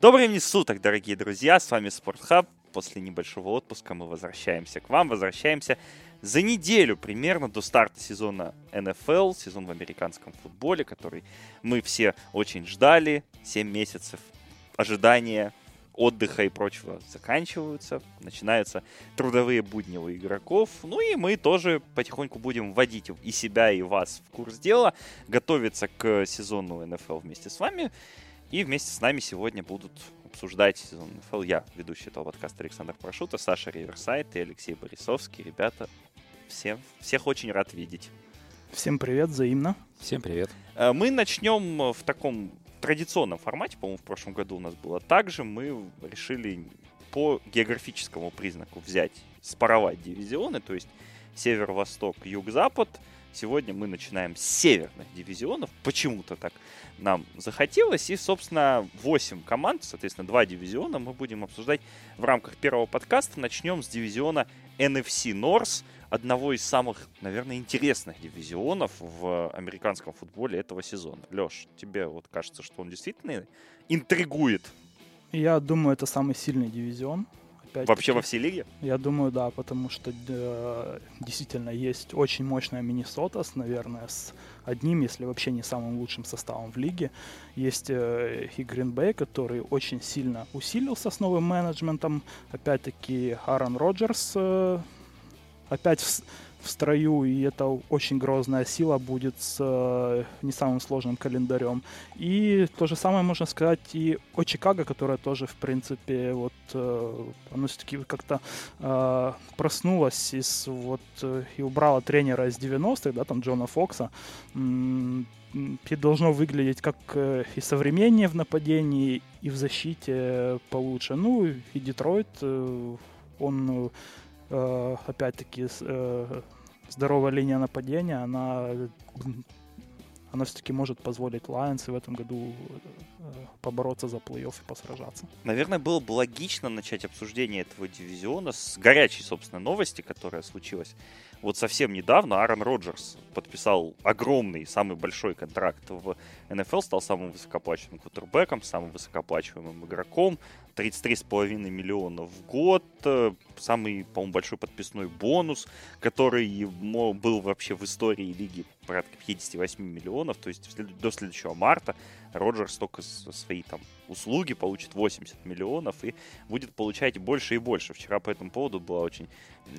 Добрый времени суток, дорогие друзья, с вами Спортхаб. После небольшого отпуска мы возвращаемся к вам, возвращаемся за неделю примерно до старта сезона НФЛ, сезон в американском футболе, который мы все очень ждали. 7 месяцев ожидания, отдыха и прочего заканчиваются, начинаются трудовые будни у игроков, ну и мы тоже потихоньку будем вводить и себя, и вас в курс дела, готовиться к сезону НФЛ вместе с вами. И вместе с нами сегодня будут обсуждать сезон НФЛ я, ведущий этого подкаста Александр Прошута, Саша Риверсайт и Алексей Борисовский. Ребята, всем, всех очень рад видеть. Всем привет, взаимно. Всем привет. Э, мы начнем в таком традиционном формате, по-моему, в прошлом году у нас было так же. Мы решили по географическому признаку взять, спаровать дивизионы, то есть север-восток, юг-запад. Сегодня мы начинаем с северных дивизионов. Почему-то так нам захотелось. И, собственно, 8 команд, соответственно, 2 дивизиона мы будем обсуждать в рамках первого подкаста. Начнем с дивизиона NFC North, одного из самых, наверное, интересных дивизионов в американском футболе этого сезона. Леш, тебе вот кажется, что он действительно интригует? Я думаю, это самый сильный дивизион опять Вообще во всей лиге? Я думаю, да, потому что э, действительно есть очень мощная Миннесота, с, наверное, с одним, если вообще не самым лучшим составом в лиге. Есть э, и Гринбей, который очень сильно усилился с новым менеджментом. Опять-таки Аарон Роджерс э, опять в, в строю, и это очень грозная сила будет с э, не самым сложным календарем. И то же самое можно сказать и о Чикаго, которая тоже, в принципе, вот э, оно все-таки как-то э, проснулась из вот э, и убрала тренера из 90-х, да, там Джона Фокса. И должно выглядеть как э, и современнее в нападении, и в защите получше. Ну и Детройт, э, он Э, опять-таки, э, здоровая линия нападения, она, она все-таки может позволить Lions в этом году э, побороться за плей-офф и посражаться. Наверное, было бы логично начать обсуждение этого дивизиона с горячей, собственно, новости, которая случилась вот совсем недавно. Аарон Роджерс подписал огромный, самый большой контракт в НФЛ, стал самым высокооплачиваемым квотербеком, самым высокооплачиваемым игроком. 33,5 миллиона в год, э, самый, по-моему, большой подписной бонус, который был вообще в истории лиги порядка 58 миллионов, то есть до следующего марта Роджерс только свои там услуги получит 80 миллионов и будет получать больше и больше. Вчера по этому поводу была очень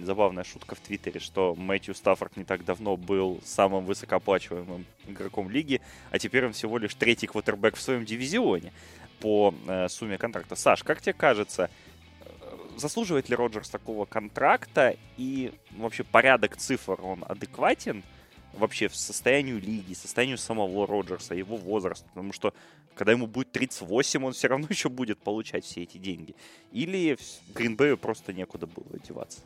забавная шутка в Твиттере, что Мэтью Стаффорд не так давно был самым высокооплачиваемым игроком лиги, а теперь он всего лишь третий квотербек в своем дивизионе по э, сумме контракта. Саш, как тебе кажется, э, заслуживает ли Роджерс такого контракта и вообще порядок цифр он адекватен вообще в состоянию лиги, состоянию самого Роджерса, его возраста, потому что когда ему будет 38, он все равно еще будет получать все эти деньги. Или Гринбею просто некуда было деваться.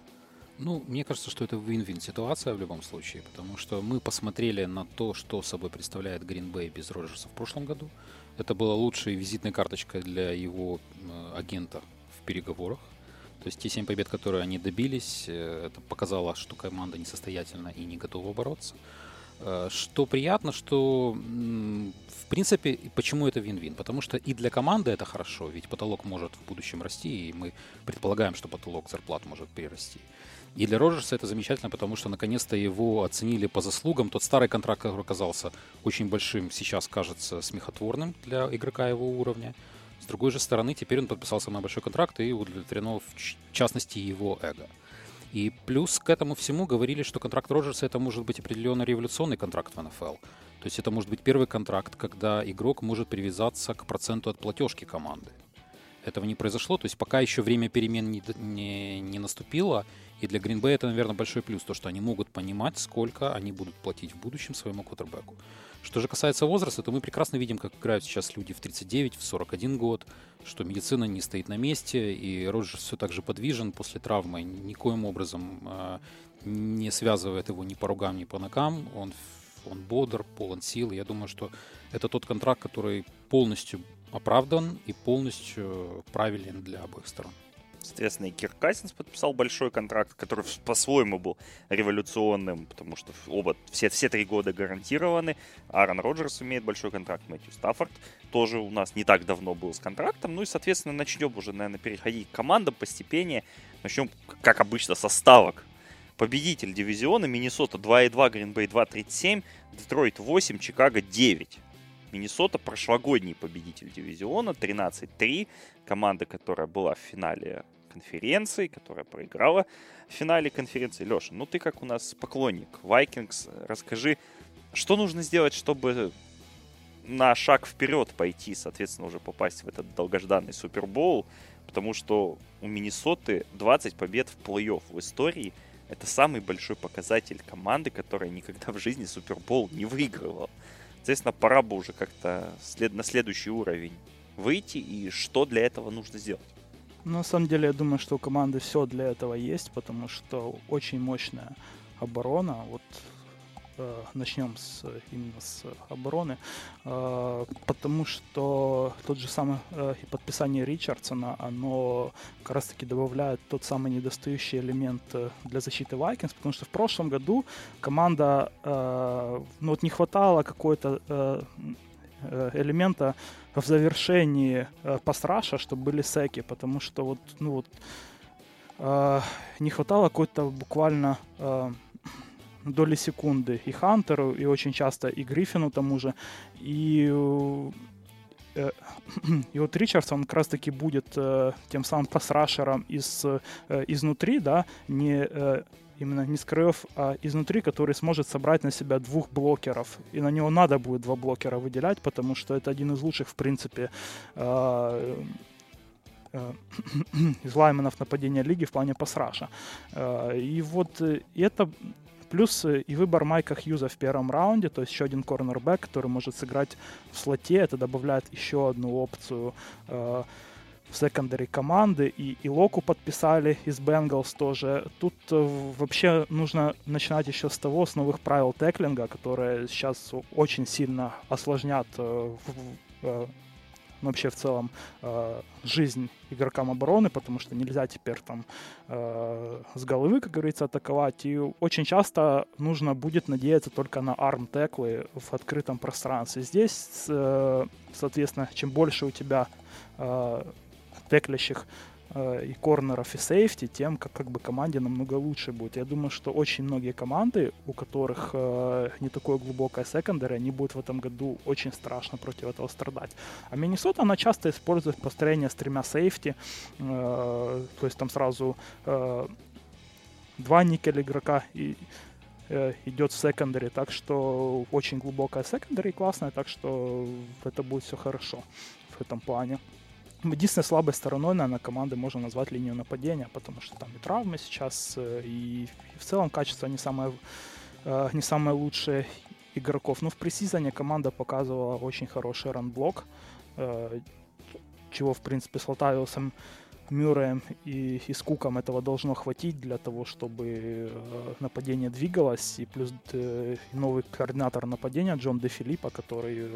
Ну, мне кажется, что это вин-вин ситуация в любом случае, потому что мы посмотрели на то, что собой представляет Гринбей без Роджерса в прошлом году. Это была лучшая визитная карточка для его э, агента в переговорах. То есть те семь побед, которые они добились, э, это показало, что команда несостоятельна и не готова бороться. Э, что приятно, что в принципе, почему это вин-вин? Потому что и для команды это хорошо, ведь потолок может в будущем расти, и мы предполагаем, что потолок зарплат может перерасти. И для Роджерса это замечательно, потому что наконец-то его оценили по заслугам. Тот старый контракт, который оказался очень большим, сейчас кажется смехотворным для игрока его уровня. С другой же стороны, теперь он подписал самый большой контракт и удовлетворено в частности его эго. И плюс к этому всему говорили, что контракт Роджерса это может быть определенно революционный контракт в НФЛ. То есть это может быть первый контракт, когда игрок может привязаться к проценту от платежки команды. Этого не произошло, то есть пока еще время перемен не, не, не наступило, и для Green Bay это, наверное, большой плюс, то, что они могут понимать, сколько они будут платить в будущем своему квотербеку. Что же касается возраста, то мы прекрасно видим, как играют сейчас люди в 39, в 41 год, что медицина не стоит на месте, и Роджерс все так же подвижен после травмы, никоим образом э, не связывает его ни по ругам, ни по ногам. Он, он бодр, полон сил. Я думаю, что это тот контракт, который полностью оправдан и полностью правилен для обоих сторон. Соответственно, и Кирк Кайсенс подписал большой контракт, который по-своему был революционным, потому что оба, все, все три года гарантированы. Аарон Роджерс имеет большой контракт, Мэтью Стаффорд тоже у нас не так давно был с контрактом. Ну и, соответственно, начнем уже, наверное, переходить к командам постепенно. Начнем, как обычно, со ставок. Победитель дивизиона Миннесота 2,2, Гринбей 2,37, Детройт 8, Чикаго 9. Миннесота прошлогодний победитель дивизиона 13-3. Команда, которая была в финале конференции, которая проиграла в финале конференции. Леша, ну ты как у нас поклонник Vikings, расскажи, что нужно сделать, чтобы на шаг вперед пойти, соответственно, уже попасть в этот долгожданный Супербоул, потому что у Миннесоты 20 побед в плей-офф в истории. Это самый большой показатель команды, которая никогда в жизни Супербол не выигрывала. Соответственно, пора бы уже как-то на следующий уровень выйти, и что для этого нужно сделать? На самом деле, я думаю, что у команды все для этого есть, потому что очень мощная оборона. Вот э, начнем с, именно с обороны, э, потому что тот же самый э, подписание Ричардсона, оно как раз таки добавляет тот самый недостающий элемент э, для защиты Vikings, потому что в прошлом году команда, э, ну вот не хватало какой-то э элемента в завершении э, пасраша, чтобы были секи, потому что вот, ну вот, э, не хватало какой-то буквально э, доли секунды и Хантеру, и очень часто и Гриффину тому же, и э, и вот Ричардсон как раз таки будет э, тем самым пасрашером из, э, изнутри, да, не э, именно не с краев, а изнутри, который сможет собрать на себя двух блокеров. И на него надо будет два блокера выделять, потому что это один из лучших, в принципе, э, э, из лайменов нападения лиги в плане пасраша. Э, и вот это Плюс и выбор Майка Хьюза в первом раунде, то есть еще один корнербэк, который может сыграть в слоте, это добавляет еще одну опцию в секондаре команды, и, и Локу подписали из Бенгалс тоже. Тут э, вообще нужно начинать еще с того, с новых правил теклинга, которые сейчас очень сильно осложнят э, э, ну, вообще в целом жизнь игрокам обороны, потому что нельзя теперь там с головы, как говорится, атаковать. И очень часто нужно будет надеяться только на арм-теклы в открытом пространстве. Здесь, соответственно, чем больше у тебя теклящих э, и корнеров, и сейфти, тем как, как бы команде намного лучше будет. Я думаю, что очень многие команды, у которых э, не такое глубокое секондари, они будут в этом году очень страшно против этого страдать. А Миннесота, она часто использует построение с тремя сейфти, э, то есть там сразу э, два никель игрока и э, идет в секондаре, так что очень глубокая секондари классная, так что это будет все хорошо в этом плане. Единственной слабой стороной, наверное, команды можно назвать линию нападения, потому что там и травмы сейчас, э, и в целом качество не самое, э, не самое лучшее игроков. Но в пресизоне команда показывала очень хороший ранблок, э, чего, в принципе, с Латавиусом Мюрреем и, и с Куком этого должно хватить для того, чтобы нападение двигалось. И плюс новый координатор нападения Джон Де Филиппа, который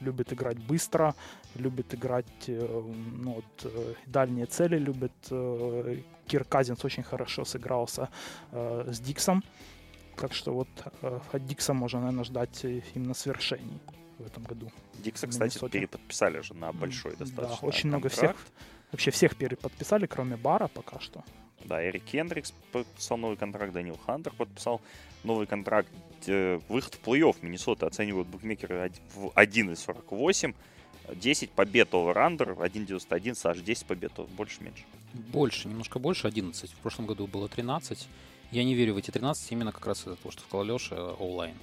любит играть быстро, любит играть э, ну, вот, э, дальние цели, любит. Э, Кир Казинс очень хорошо сыгрался с Диксом. Так что вот от Дикса можно, наверное, ждать именно свершений в этом году. Дикса, кстати, переподписали же на большой достаточно. Да, очень много всех. Вообще всех переподписали, кроме Бара пока что. Да, Эрик Хендрикс подписал новый контракт, Данил Хантер подписал новый контракт. Э, выход в плей-офф Миннесота оценивают букмекеры в 1,48. 10 побед over-under, 1.91, Саш, 10 побед, больше-меньше? Больше, немножко больше, 11. В прошлом году было 13. Я не верю в эти 13 именно как раз из-за того, что сказал Леша, онлайн.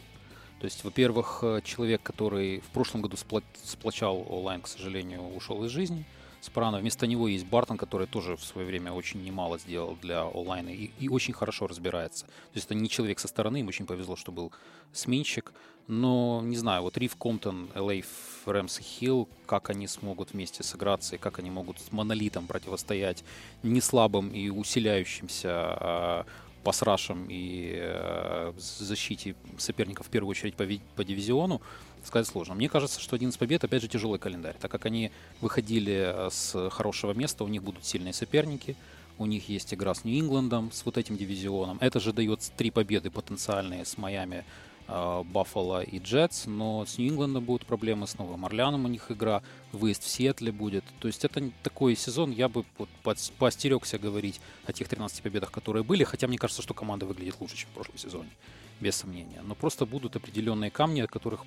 То есть, во-первых, э, человек, который в прошлом году сплочал онлайн, к сожалению, ушел из жизни – Спрано. Вместо него есть Бартон, который тоже в свое время очень немало сделал для онлайна и, и очень хорошо разбирается. То есть это не человек со стороны, им очень повезло, что был сменщик. Но, не знаю, вот Рив Комптон, LA Рэмс и Хилл, как они смогут вместе сыграться и как они могут с монолитом противостоять не слабым и усиляющимся пасрашем и э, защите соперников в первую очередь по, по дивизиону, сказать сложно. Мне кажется, что 11 побед, опять же, тяжелый календарь. Так как они выходили э, с хорошего места, у них будут сильные соперники, у них есть игра с Нью-Ингландом, с вот этим дивизионом. Это же дает три победы потенциальные с Майами, Баффало и Джетс, но с Нью-Ингландом будут проблемы, с Новым Орлеаном у них игра, выезд в Сиэтле будет. То есть это такой сезон, я бы вот поостерегся говорить о тех 13 победах, которые были, хотя мне кажется, что команда выглядит лучше, чем в прошлом сезоне, без сомнения. Но просто будут определенные камни, от которых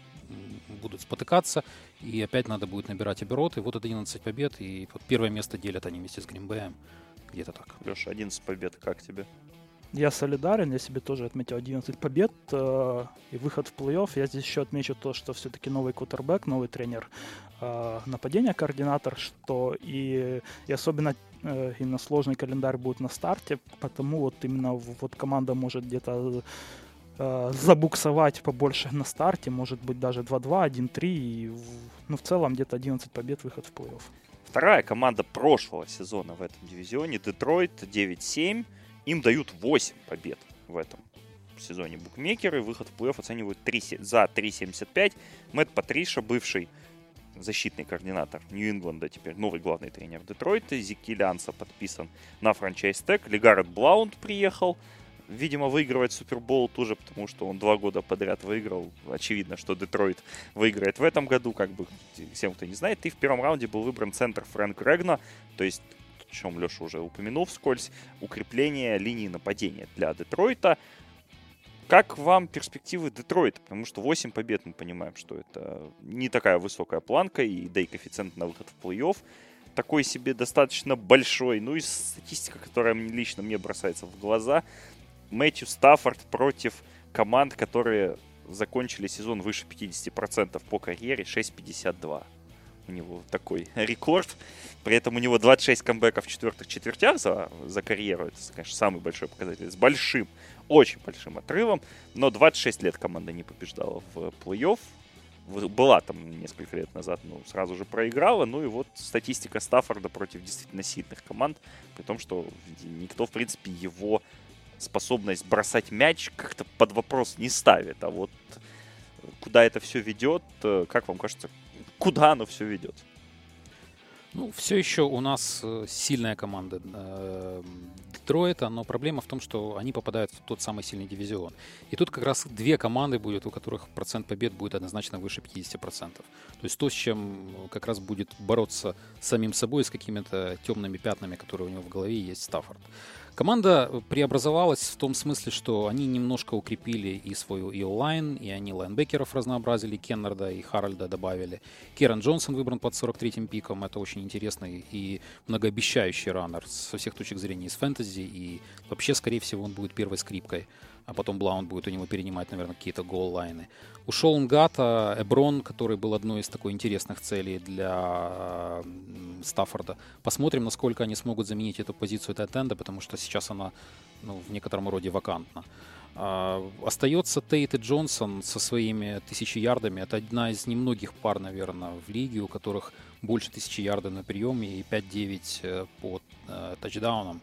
будут спотыкаться, и опять надо будет набирать обороты. Вот 11 побед, и вот первое место делят они вместе с Гринбеем. Где-то так. Леша, 11 побед, как тебе? Я солидарен, я себе тоже отметил 11 побед э, и выход в плей-офф. Я здесь еще отмечу то, что все-таки новый кутербэк, новый тренер э, нападения, координатор, что и, и особенно э, именно сложный календарь будет на старте, потому вот именно вот команда может где-то э, забуксовать побольше на старте, может быть даже 2-2, 1-3, и, ну в целом где-то 11 побед, выход в плей-офф. Вторая команда прошлого сезона в этом дивизионе, Детройт 9-7, им дают 8 побед в этом сезоне букмекеры. Выход в плей-офф оценивают 3, за 3.75. Мэтт Патриша, бывший защитный координатор Нью-Ингланда, теперь новый главный тренер Детройта. Зики Лянса подписан на франчайз тег. Легарет Блаунд приехал. Видимо, выигрывать Супербол тоже, потому что он два года подряд выиграл. Очевидно, что Детройт выиграет в этом году, как бы всем, кто не знает. И в первом раунде был выбран центр Фрэнк Регна, то есть о чем Леша уже упомянул вскользь, укрепление линии нападения для Детройта. Как вам перспективы Детройта? Потому что 8 побед мы понимаем, что это не такая высокая планка, и да и коэффициент на выход в плей-офф такой себе достаточно большой. Ну и статистика, которая лично мне бросается в глаза. Мэтью Стаффорд против команд, которые закончили сезон выше 50% по карьере, 6.52 у него такой рекорд. При этом у него 26 камбэков в четвертых четвертях за, за карьеру. Это, конечно, самый большой показатель. С большим, очень большим отрывом. Но 26 лет команда не побеждала в плей-офф. Была там несколько лет назад, ну, сразу же проиграла. Ну и вот статистика Стаффорда против действительно сильных команд. При том, что никто, в принципе, его способность бросать мяч как-то под вопрос не ставит. А вот куда это все ведет, э, как вам кажется, куда оно все ведет? Ну, все еще у нас э, сильная команда э, Детройта, но проблема в том, что они попадают в тот самый сильный дивизион. И тут как раз две команды будет, у которых процент побед будет однозначно выше 50%. То есть то, с чем как раз будет бороться самим собой, с какими-то темными пятнами, которые у него в голове есть Стаффорд. Команда преобразовалась в том смысле, что они немножко укрепили и свою и онлайн, и они лайнбекеров разнообразили, Кеннарда и Харальда добавили. Керан Джонсон выбран под 43-м пиком, это очень интересный и многообещающий раннер со всех точек зрения из фэнтези, и вообще, скорее всего, он будет первой скрипкой а потом Блаунд будет у него перенимать, наверное, какие-то гол-лайны. Ушел Нгата, Эброн, который был одной из такой интересных целей для Стаффорда. Посмотрим, насколько они смогут заменить эту позицию Тайтенда, потому что сейчас она ну, в некотором роде вакантна. А, остается Тейт и Джонсон со своими тысячи ярдами. Это одна из немногих пар, наверное, в лиге, у которых больше тысячи ярдов на приеме и 5-9 э, по э, тачдаунам.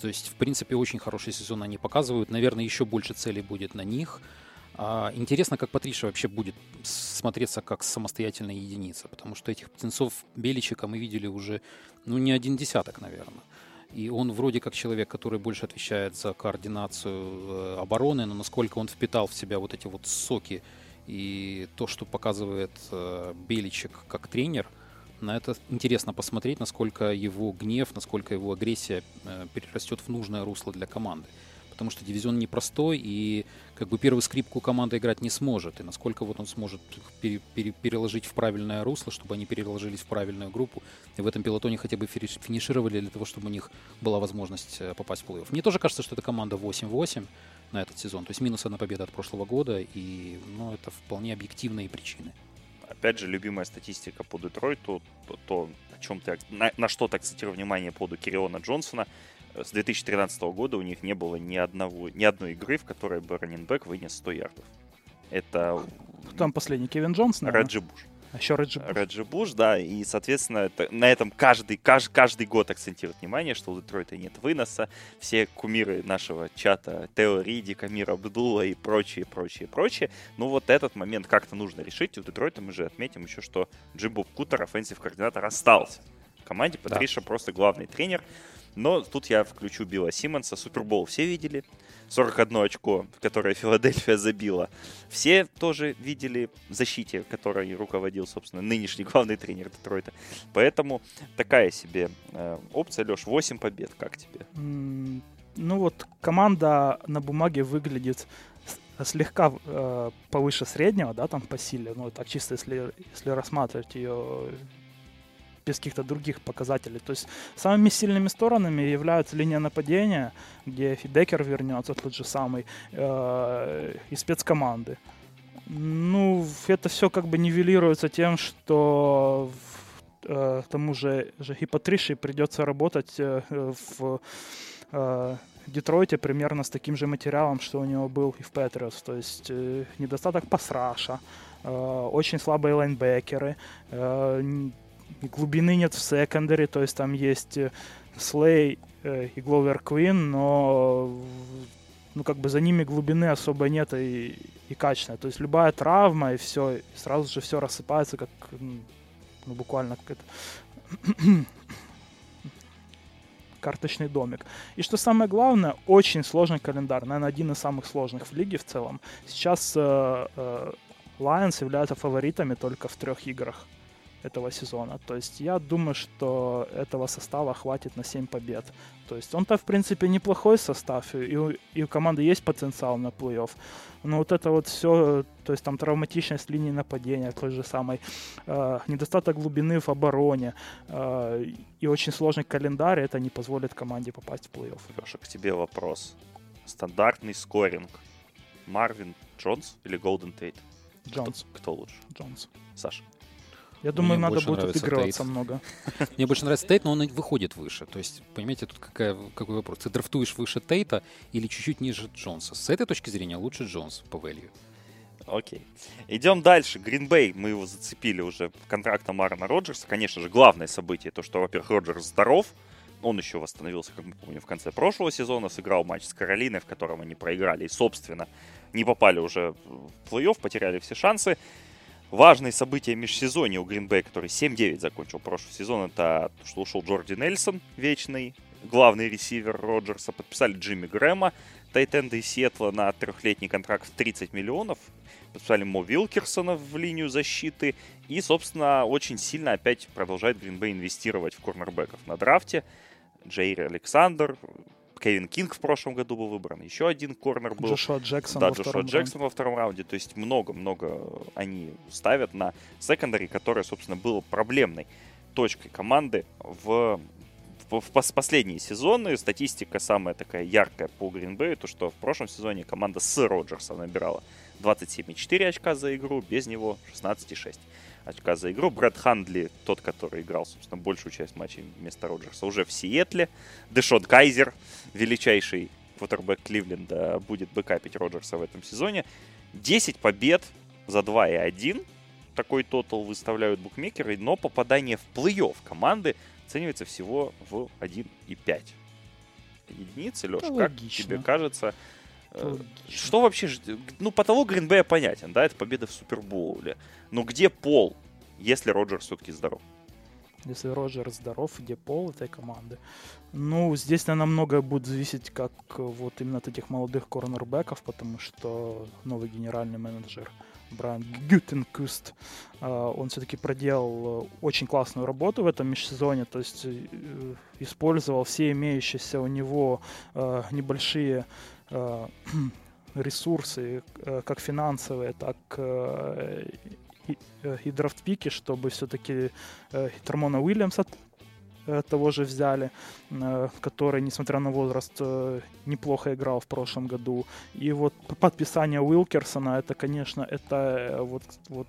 То есть, в принципе, очень хороший сезон они показывают. Наверное, еще больше целей будет на них. А, интересно, как Патриша вообще будет смотреться как самостоятельная единица, потому что этих птенцов Беличика мы видели уже, ну, не один десяток, наверное. И он вроде как человек, который больше отвечает за координацию э, обороны, но насколько он впитал в себя вот эти вот соки и то, что показывает э, Беличик как тренер – на это интересно посмотреть, насколько его гнев, насколько его агрессия э, перерастет в нужное русло для команды. Потому что дивизион непростой, и как бы первую скрипку команда играть не сможет. И насколько вот он сможет пере, пере, переложить в правильное русло, чтобы они переложились в правильную группу, и в этом пилотоне хотя бы финишировали для того, чтобы у них была возможность э, попасть в плей-офф. Мне тоже кажется, что это команда 8-8 на этот сезон. То есть минус одна победа от прошлого года, и ну, это вполне объективные причины опять же, любимая статистика по Детройту, то, то о чем ты, на, на что так акцентирую внимание по поводу Кириона Джонсона. С 2013 года у них не было ни, одного, ни одной игры, в которой бы раненбэк вынес 100 ярдов. Это... Там последний Кевин Джонс, наверное? Раджи Буш. А еще Реджи Буш. Реджи Буш, да, и, соответственно, это, на этом каждый, каждый, каждый год акцентирует внимание, что у Детройта нет выноса. Все кумиры нашего чата, Тео Риддик, Амир Абдулла и прочие, прочие, прочие. Ну вот этот момент как-то нужно решить. У Детройта мы же отметим еще, что Джимбо Кутер, офенсив координатор, остался. В команде Патриша да. просто главный тренер. Но тут я включу Билла Симмонса. Супербол все видели. 41 очко, которое Филадельфия забила. Все тоже видели защиту, которой руководил, собственно, нынешний главный тренер Детройта. Поэтому такая себе э, опция. Леш, 8 побед. Как тебе? Ну вот команда на бумаге выглядит слегка э, повыше среднего, да, там по силе, ну так чисто если, если рассматривать ее без каких-то других показателей. То есть самыми сильными сторонами являются линия нападения, где Фидекер вернется, тот же самый, э, и спецкоманды. Ну, это все как бы нивелируется тем, что э, тому же, же Гипатриши придется работать э, в э, Детройте примерно с таким же материалом, что у него был и в Патриотс. То есть э, недостаток пасраша, э, очень слабые лайнбекеры, э, глубины нет в секондаре, то есть там есть Слей э, и Гловер Квин, но ну, как бы за ними глубины особо нет и, и качественной. То есть любая травма, и все, и сразу же все рассыпается, как ну, буквально как это карточный домик. И что самое главное, очень сложный календарь, наверное, один из самых сложных в лиге в целом. Сейчас э, э, Lions являются фаворитами только в трех играх этого сезона. То есть я думаю, что этого состава хватит на 7 побед. То есть он-то, в принципе, неплохой состав, и у, и у команды есть потенциал на плей-офф. Но вот это вот все, то есть там травматичность линии нападения, той же самой, э, недостаток глубины в обороне э, и очень сложный календарь, это не позволит команде попасть в плей-офф. Леша, к тебе вопрос. Стандартный скоринг. Марвин Джонс или Голден Тейт? Джонс. Кто, кто лучше? Джонс. Саша. Я думаю, Мне надо будет отыгрываться Тейт. много. Мне больше нравится Тейт, но он выходит выше. То есть, понимаете, тут какая, какой вопрос. Ты драфтуешь выше Тейта или чуть-чуть ниже Джонса? С этой точки зрения лучше Джонс по value. Окей. Идем дальше. Гринбей, мы его зацепили уже контрактом Аарона Роджерса. Конечно же, главное событие, то, что, во-первых, Роджерс здоров. Он еще восстановился, как мы помним, в конце прошлого сезона. Сыграл матч с Каролиной, в котором они проиграли. И, собственно, не попали уже в плей-офф, потеряли все шансы. Важные события межсезонья у Гринбей, который 7-9 закончил прошлый сезон, это что ушел Джорди Нельсон, вечный, главный ресивер Роджерса. Подписали Джимми Грэма, Тайтенда из Сиэтла на трехлетний контракт в 30 миллионов. Подписали Мо Вилкерсона в линию защиты. И, собственно, очень сильно опять продолжает Гринбей инвестировать в корнербеков на драфте. Джейри Александр, Кевин Кинг в прошлом году был выбран, еще один корнер был. Джошуа Джексон да, во Джошуа Джексон раунде. во втором раунде. То есть много-много они ставят на секондари, которая, собственно, была проблемной точкой команды в в, последние сезоны статистика самая такая яркая по Гринбею, то что в прошлом сезоне команда с Роджерса набирала 27,4 очка за игру, без него 16,6 очка за игру. Брэд Хандли, тот, который играл, собственно, большую часть матчей вместо Роджерса, уже в Сиэтле. Дэшот Кайзер, величайший квотербек Кливленда, будет бэкапить Роджерса в этом сезоне. 10 побед за 2 и 1. Такой тотал выставляют букмекеры, но попадание в плей-офф команды оценивается всего в 1,5 единицы. Леш, как логично. тебе кажется. Что вообще... Ну, потолок Гринбея понятен, да, это победа в Супербоуле. Но где Пол, если Роджер все-таки здоров? Если Роджер здоров, где Пол этой команды? Ну, здесь, наверное, многое будет зависеть как вот именно от этих молодых корнербеков, потому что новый генеральный менеджер Брайан Гютенкуст, а, он все-таки проделал очень классную работу в этом межсезоне, то есть э, использовал все имеющиеся у него небольшие ресурсы, как финансовые, так и, и драфт-пики, чтобы все-таки Термона Уильямса э, того же взяли, э, который, несмотря на возраст, э, неплохо играл в прошлом году. И вот подписание Уилкерсона, это, конечно, это вот, вот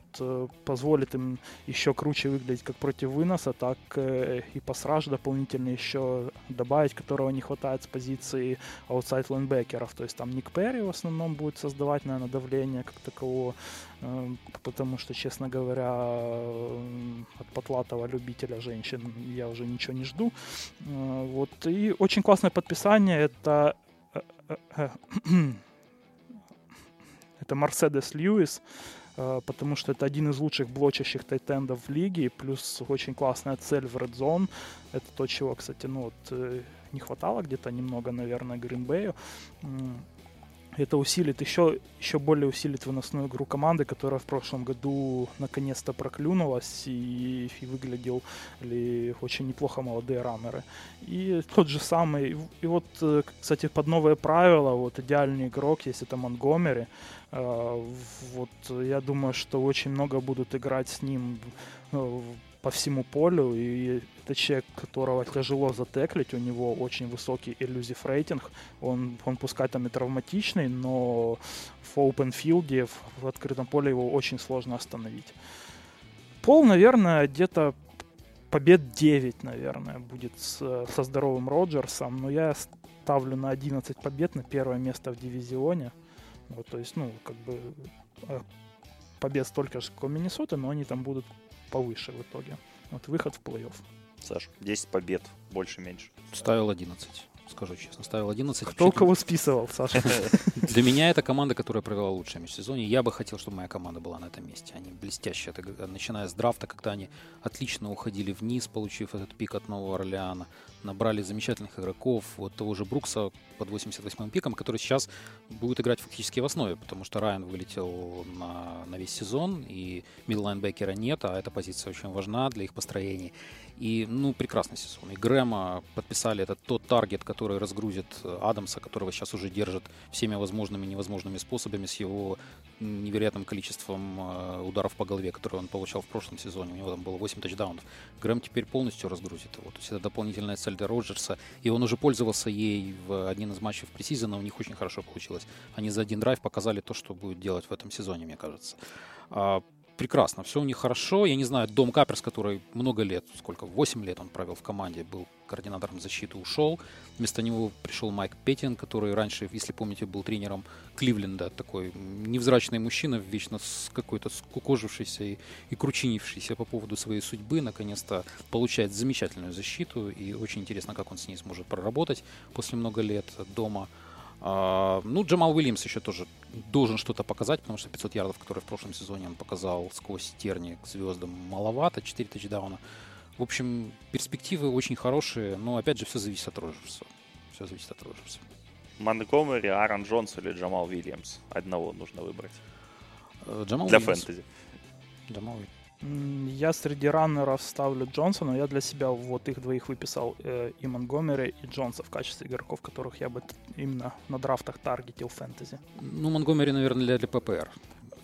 позволит им еще круче выглядеть как против выноса, так и пассаж дополнительный еще добавить, которого не хватает с позиции аутсайд лайнбекеров. То есть там Ник Перри в основном будет создавать, наверное, давление как такового. Эм, потому что, честно говоря, от потлатого любителя женщин я уже ничего не жду. Э, вот. И очень классное подписание это э, э, это Мерседес Льюис, потому что это один из лучших блочащих тайтендов в лиге, плюс очень классная цель в Red Zone. Это то, чего, кстати, ну вот не хватало где-то немного, наверное, Гринбею это усилит еще, еще более усилит выносную игру команды, которая в прошлом году наконец-то проклюнулась и, и выглядел ли очень неплохо молодые раннеры. И тот же самый, и вот, э, кстати, под новые правила, вот идеальный игрок, если это Монгомери, э, вот я думаю, что очень много будут играть с ним э, по всему полю, и это человек, которого тяжело затеклить, у него очень высокий иллюзив рейтинг, он, он пускай там и травматичный, но в open филде, в, в открытом поле его очень сложно остановить. Пол, наверное, где-то побед 9, наверное, будет с, со здоровым Роджерсом, но я ставлю на 11 побед на первое место в дивизионе. Вот, то есть, ну, как бы э, побед столько же, как у Миннесоты, но они там будут повыше в итоге. Вот выход в плей-офф. Саш, 10 побед, больше-меньше. Ставил 11 скажу честно. Ставил 11. Кто у кого списывал, Саша? Для меня это команда, которая провела лучшее межсезонье. Я бы хотел, чтобы моя команда была на этом месте. Они блестящие. Это, начиная с драфта, когда они отлично уходили вниз, получив этот пик от Нового Орлеана. Набрали замечательных игроков. Вот того же Брукса под 88-м пиком, который сейчас будет играть фактически в основе, потому что Райан вылетел на, на весь сезон, и мидлайнбекера нет, а эта позиция очень важна для их построений. И, ну, прекрасный сезон. И Грэма подписали, это тот таргет, который разгрузит э, Адамса, которого сейчас уже держит всеми возможными и невозможными способами с его невероятным количеством э, ударов по голове, которые он получал в прошлом сезоне. У него там было 8 тачдаунов. Грэм теперь полностью разгрузит его. То есть это дополнительная цель для Роджерса. И он уже пользовался ей в один из матчей в пресизона. У них очень хорошо получилось. Они за один драйв показали то, что будет делать в этом сезоне, мне кажется. Прекрасно, все у них хорошо. Я не знаю, Дом Каперс, который много лет, сколько, 8 лет он провел в команде, был координатором защиты, ушел. Вместо него пришел Майк Петтин, который раньше, если помните, был тренером Кливленда. Такой невзрачный мужчина, вечно с какой-то скукожившийся и, и кручинившийся по поводу своей судьбы. Наконец-то получает замечательную защиту. И очень интересно, как он с ней сможет проработать после много лет дома. А, ну, Джамал Уильямс еще тоже должен что-то показать, потому что 500 ярдов, которые в прошлом сезоне он показал сквозь терни к звездам, маловато, 4 тачдауна. В общем, перспективы очень хорошие, но опять же все зависит от Роджерса. Все зависит от Роджерса. Монгомери, Аарон Джонс или Джамал Уильямс? Одного нужно выбрать. Э, Джамал Для Уильямс. фэнтези. Джамал Уильямс. Я среди раннеров ставлю Джонсона. Я для себя вот их двоих выписал э, и Монгомери, и Джонса в качестве игроков, которых я бы именно на драфтах таргетил фэнтези. Ну, Монгомери, наверное, для, для ППР.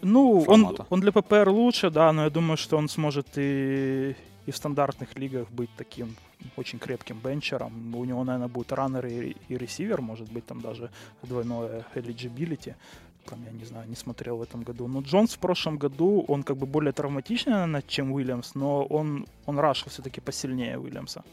Ну, он, он для ППР лучше, да, но я думаю, что он сможет и, и в стандартных лигах быть таким очень крепким бенчером. У него, наверное, будет раннер и, и ресивер, может быть, там даже двойное eligibility там, я не знаю, не смотрел в этом году. Но Джонс в прошлом году, он как бы более травматичный, наверное, чем Уильямс, но он, он рашил все-таки посильнее Уильямса.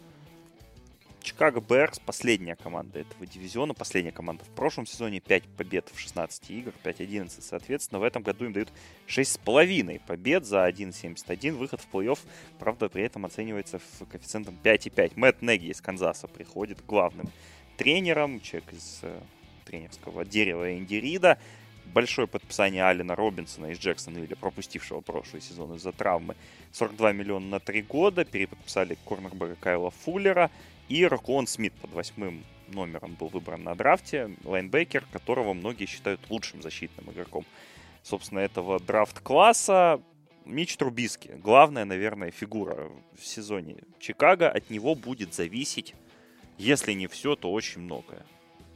Чикаго Берс последняя команда этого дивизиона, последняя команда в прошлом сезоне, 5 побед в 16 играх, 5-11, соответственно, в этом году им дают 6,5 побед за 1,71, выход в плей-офф, правда, при этом оценивается в коэффициентом 5,5. Мэтт Неги из Канзаса приходит главным тренером, человек из э, тренерского дерева Энди Рида, большое подписание Алина Робинсона из Джексонвилля, пропустившего прошлый сезон из-за травмы. 42 миллиона на 3 года. Переподписали корнербека Кайла Фуллера. И Роквон Смит под восьмым номером был выбран на драфте. Лайнбекер, которого многие считают лучшим защитным игроком. Собственно, этого драфт-класса Мич Трубиски. Главная, наверное, фигура в сезоне Чикаго. От него будет зависеть, если не все, то очень многое.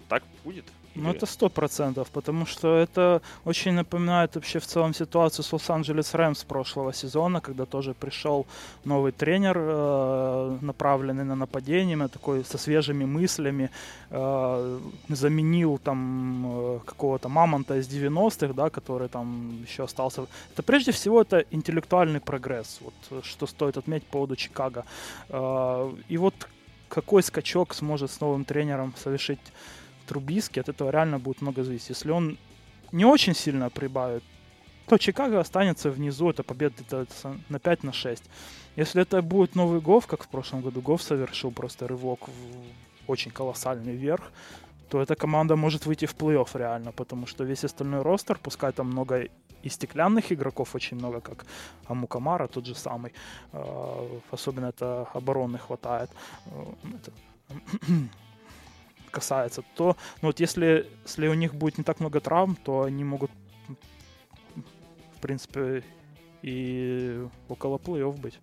так будет? Ну, это сто процентов, потому что это очень напоминает вообще в целом ситуацию с Лос-Анджелес Рэмс прошлого сезона, когда тоже пришел новый тренер, э, направленный на нападение, такой со свежими мыслями, э, заменил там э, какого-то мамонта из 90-х, да, который там еще остался. Это прежде всего это интеллектуальный прогресс, вот что стоит отметить по поводу Чикаго. И вот какой скачок сможет с новым тренером совершить Трубиски, от этого реально будет много зависеть. Если он не очень сильно прибавит, то Чикаго останется внизу, это победа это на 5 на 6. Если это будет новый Гов, как в прошлом году, Гов совершил просто рывок в очень колоссальный вверх, то эта команда может выйти в плей-офф реально, потому что весь остальной ростер, пускай там много и стеклянных игроков очень много, как Амукамара, тот же самый, э, особенно это обороны хватает. Касается, то ну, вот если, если у них будет не так много травм, то они могут, в принципе, и около плей-офф быть.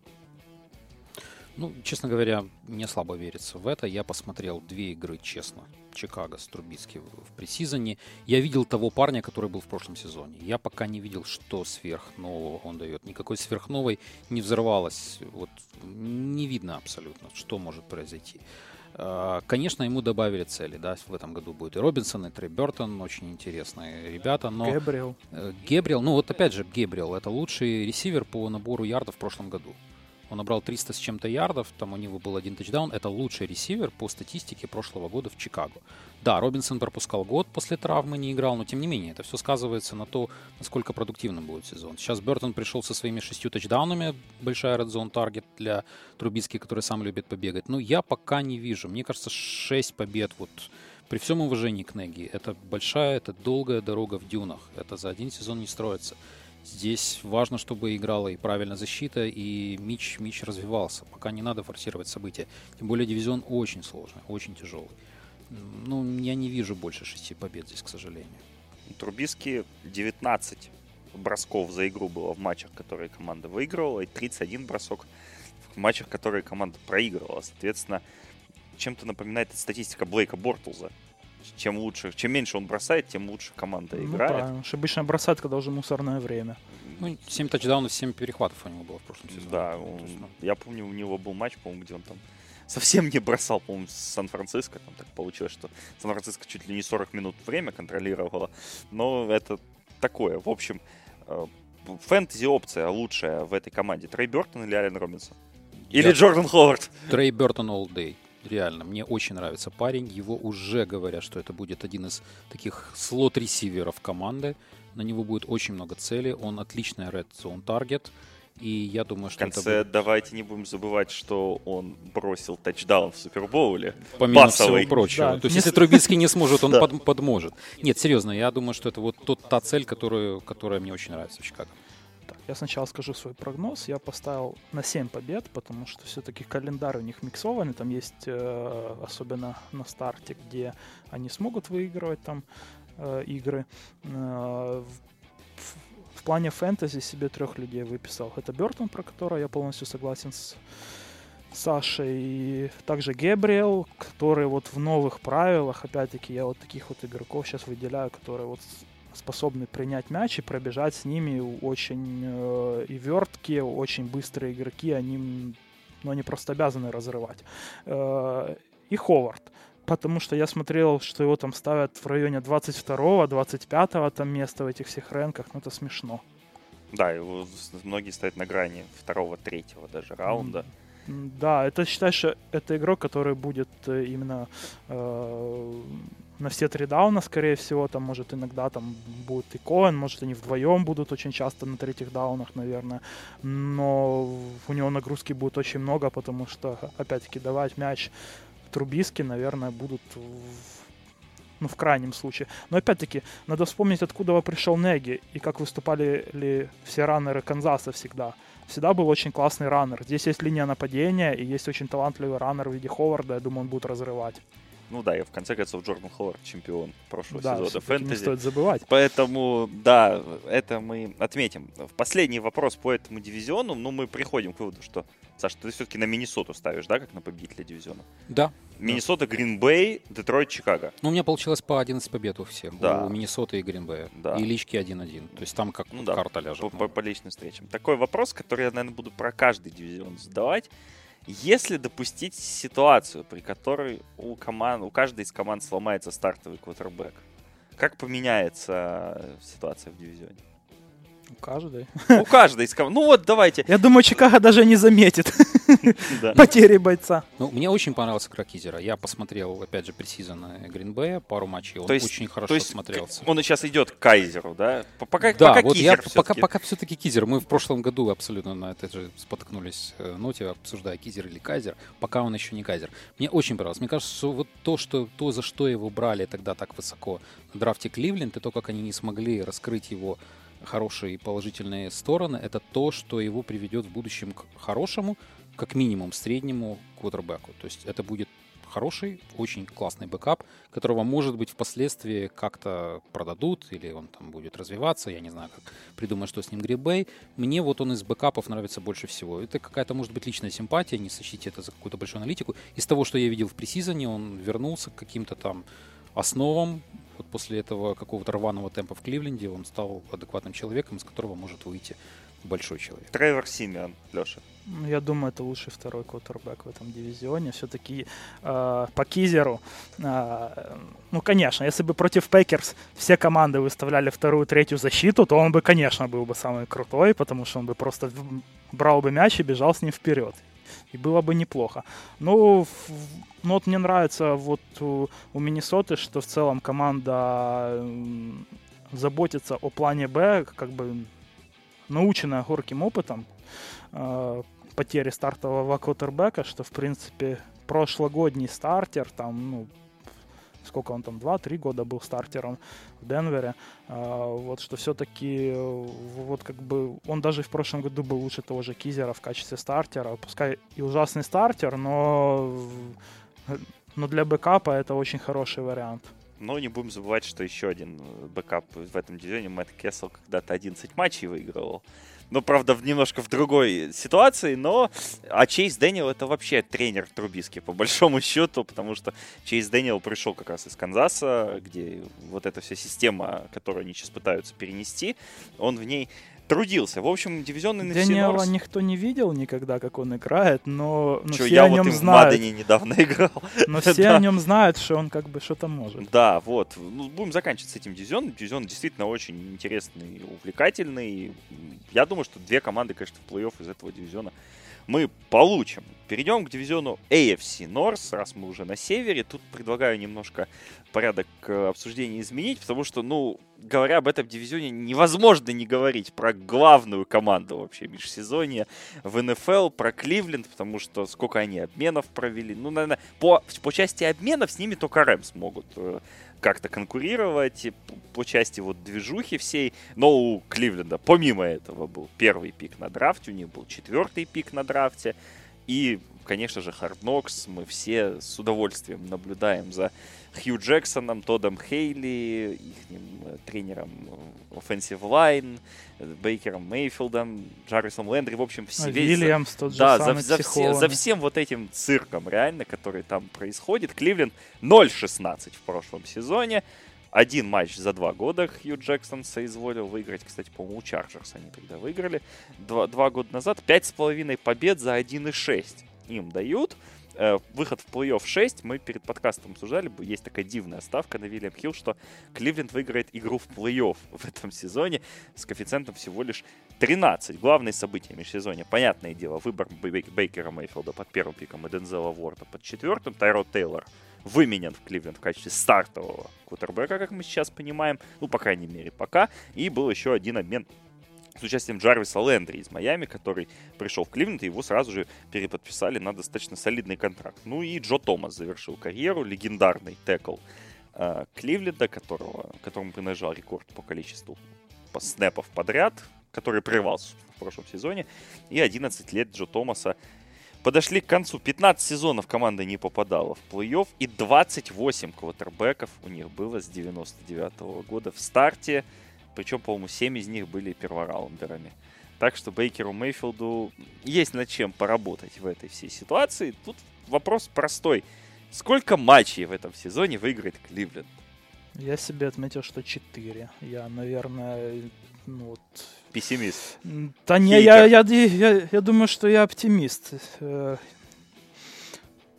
Ну, честно говоря, мне слабо верится в это. Я посмотрел две игры, честно. Чикаго с Трубицки в пресизоне. Я видел того парня, который был в прошлом сезоне. Я пока не видел, что сверхнового он дает. Никакой сверхновой не взорвалось. Вот не видно абсолютно, что может произойти. А, конечно, ему добавили цели, да, в этом году будет и Робинсон, и Трей Бертон, очень интересные ребята, но... Гебриэл. Э, Гебриэл, ну вот опять же, Гебриэл, это лучший ресивер по набору ярдов в прошлом году. Он набрал 300 с чем-то ярдов, там у него был один тачдаун. Это лучший ресивер по статистике прошлого года в Чикаго. Да, Робинсон пропускал год после травмы, не играл, но тем не менее, это все сказывается на то, насколько продуктивным будет сезон. Сейчас Бертон пришел со своими шестью тачдаунами, большая red zone таргет для Трубицки, который сам любит побегать. Но я пока не вижу. Мне кажется, 6 побед вот при всем уважении к Неги, это большая, это долгая дорога в дюнах. Это за один сезон не строится. Здесь важно, чтобы играла и правильно защита, и Мич, Мич развивался. Пока не надо форсировать события. Тем более дивизион очень сложный, очень тяжелый. Ну, я не вижу больше шести побед здесь, к сожалению. Трубиски 19 бросков за игру было в матчах, которые команда выигрывала, и 31 бросок в матчах, которые команда проигрывала. Соответственно, чем-то напоминает статистика Блейка Бортлза чем лучше, чем меньше он бросает, тем лучше команда ну, играет. Правильно. Обычно бросает, когда уже мусорное время. Ну, 7 тачдаунов, 7 перехватов у него было в прошлом сезоне. Да, он, ну. я помню, у него был матч, по-моему, где он там совсем не бросал, по-моему, с Сан-Франциско. Там так получилось, что Сан-Франциско чуть ли не 40 минут время контролировало. Но это такое. В общем, э, фэнтези-опция лучшая в этой команде. Трей Бертон или Ален Робинсон? Или я... Джордан Ховард? Трей Бертон all day реально, мне очень нравится парень. Его уже говорят, что это будет один из таких слот-ресиверов команды. На него будет очень много целей. Он отличный red zone target. И я думаю, что В конце это будет... давайте не будем забывать, что он бросил тачдаун в Супербоуле. Помимо Басовый. всего прочего. Да. То есть, если Трубицкий не сможет, он под, подможет. Нет, серьезно, я думаю, что это вот тот, та цель, которую, которая мне очень нравится в Чикаго. Я сначала скажу свой прогноз. Я поставил на 7 побед, потому что все-таки календарь у них миксованный. Там есть, э, особенно на старте, где они смогут выигрывать там э, игры. Э, в, в плане фэнтези себе трех людей выписал. Это Бертон, про которого я полностью согласен с Сашей, и также Гебриэл, который вот в новых правилах, опять-таки, я вот таких вот игроков сейчас выделяю, которые вот способны принять мяч и пробежать с ними очень э, и верткие, очень быстрые игроки, они, ну, они просто обязаны разрывать. Э, и Ховард. Потому что я смотрел, что его там ставят в районе 22-го, 25-го там места в этих всех рэнках. Ну, это смешно. Да, его многие ставят на грани второго, третьего даже раунда. Да, это считаешь, что это игрок, который будет э, именно э, на все три дауна, скорее всего, там, может, иногда там будет и Коэн, может, они вдвоем будут очень часто на третьих даунах, наверное, но у него нагрузки будет очень много, потому что, опять-таки, давать мяч Трубиски, наверное, будут ну, в крайнем случае. Но опять-таки, надо вспомнить, откуда пришел Неги и как выступали ли все раннеры Канзаса всегда. Всегда был очень классный раннер. Здесь есть линия нападения и есть очень талантливый раннер в виде Ховарда. Я думаю, он будет разрывать. Ну да, и в конце концов Джордан Ховард чемпион прошлого да, сезона фэнтези. не стоит забывать. Поэтому, да, это мы отметим. В последний вопрос по этому дивизиону, ну, мы приходим к выводу, что, Саша, ты все-таки на Миннесоту ставишь, да, как на победителя дивизиона? Да. Миннесота, Гринбей, Детройт, Чикаго. Ну, у меня получилось по 11 побед у всех. Да. У Миннесоты и Гринбея. Да. И лички 1-1. То есть там как Ну да, карта ляжет. По, по- по личным встречам. Такой вопрос, который я, наверное, буду про каждый дивизион задавать. Если допустить ситуацию, при которой у, команд, у каждой из команд сломается стартовый квотербек, как поменяется э, ситуация в дивизионе? Каждый. У каждой из команд. Ну вот, давайте. Я думаю, Чикаго даже не заметит потери бойца. Ну, мне очень понравился игра Кизера. Я посмотрел, опять же, пресизон Гринбея, пару матчей. Он очень хорошо смотрелся. он сейчас идет к Кайзеру, да? Пока, Да, вот я пока все-таки Кизер. Мы в прошлом году абсолютно на этой же споткнулись э, ноте, обсуждая Кизер или Кайзер, пока он еще не Кайзер. Мне очень понравилось. Мне кажется, что вот то, что, то, за что его брали тогда так высоко на драфте Кливленд, и то, как они не смогли раскрыть его хорошие и положительные стороны, это то, что его приведет в будущем к хорошему, как минимум среднему квотербеку. То есть это будет хороший, очень классный бэкап, которого, может быть, впоследствии как-то продадут, или он там будет развиваться, я не знаю, как придумает, что с ним Грин-Бей. Мне вот он из бэкапов нравится больше всего. Это какая-то, может быть, личная симпатия, не сочтите это за какую-то большую аналитику. Из того, что я видел в пресизоне, он вернулся к каким-то там основам. Вот после этого какого-то рваного темпа в Кливленде он стал адекватным человеком, из которого может выйти большой человек. Тревор Симеон, Леша. Ну, Я думаю, это лучший второй квотербек в этом дивизионе. Все-таки э, по Кизеру, э, ну, конечно, если бы против Пекерс все команды выставляли вторую, третью защиту, то он бы, конечно, был бы самый крутой, потому что он бы просто брал бы мяч и бежал с ним вперед. И было бы неплохо. Ну, в- ну вот мне нравится вот у, у Миннесоты, что в целом команда заботится о плане Б, как бы наученная горьким опытом э, потери стартового квотербека, что, в принципе, прошлогодний стартер, там, ну, сколько он там, 2-3 года был стартером в Денвере, а, вот, что все-таки, вот, как бы, он даже в прошлом году был лучше того же Кизера в качестве стартера, пускай и ужасный стартер, но, но для бэкапа это очень хороший вариант. Но не будем забывать, что еще один э, бэкап в этом дивизионе, Мэтт Кессел, когда-то 11 матчей выигрывал. Ну, правда, в немножко в другой ситуации, но... А Чейз Дэниел это вообще тренер Трубиски, по большому счету, потому что Чейз Дэниел пришел как раз из Канзаса, где вот эта вся система, которую они сейчас пытаются перенести, он в ней трудился. В общем, дивизионный NFC Дэниела North- никто не видел никогда, как он играет, но, но Чё, все я о вот нем и в знают. Мадене недавно играл. Но все Да. о нем знают, что он как бы что-то может. Да, вот. Ну, будем заканчивать с этим дивизионом. Дивизион действительно очень интересный, увлекательный. Я думаю, что две команды, конечно, в плей-офф из этого дивизиона мы получим. Перейдем к дивизиону AFC North, раз мы уже на севере. Тут предлагаю немножко порядок э, обсуждения изменить, потому что, ну, говоря об этом дивизионе, невозможно не говорить про главную команду вообще межсезонья в НФЛ, про Кливленд, потому что сколько они обменов провели. Ну, наверное, по, по части обменов с ними только Рэмс могут э, как-то конкурировать по части вот движухи всей. Но у Кливленда помимо этого был первый пик на драфте, у них был четвертый пик на драфте. И, конечно же, Hard Knocks мы все с удовольствием наблюдаем за Хью Джексоном, Тодом Хейли, их тренером э, Offensive Line, э, Бейкером Мейфилдом, Джаррисом Лендри. В общем, все весь- Вильямс тот же да, за, самый за, все- психованный. за всем вот этим цирком, реально, который там происходит. Кливленд 0-16 в прошлом сезоне. Один матч за два года Хью Джексон соизволил выиграть. Кстати, по-моему, у Чарджерс они тогда выиграли. Два, два года назад. Пять с половиной побед за 1,6 им дают. Э, выход в плей-офф 6. Мы перед подкастом обсуждали. Есть такая дивная ставка на Вильям Хилл, что Кливленд выиграет игру в плей-офф в этом сезоне с коэффициентом всего лишь 13. Главные события межсезонья. Понятное дело, выбор Бей- Бейкера Мейфилда под первым пиком и Дензела Ворда под четвертым. Тайро Тейлор выменен в Кливленд в качестве стартового кутербека, как мы сейчас понимаем. Ну, по крайней мере, пока. И был еще один обмен с участием Джарвиса Лендри из Майами, который пришел в Кливленд, и его сразу же переподписали на достаточно солидный контракт. Ну и Джо Томас завершил карьеру, легендарный текл э, Кливленда, которого, которому принадлежал рекорд по количеству по снэпов подряд, который прервался в прошлом сезоне. И 11 лет Джо Томаса подошли к концу. 15 сезонов команда не попадала в плей-офф, и 28 квотербеков у них было с 99 года в старте. Причем, по-моему, 7 из них были первораундерами. Так что Бейкеру Мейфилду есть над чем поработать в этой всей ситуации. Тут вопрос простой. Сколько матчей в этом сезоне выиграет Кливленд? Я себе отметил, что 4. Я, наверное, ну вот... Пессимист. Да не, я, я, я, я думаю, что я оптимист. Э,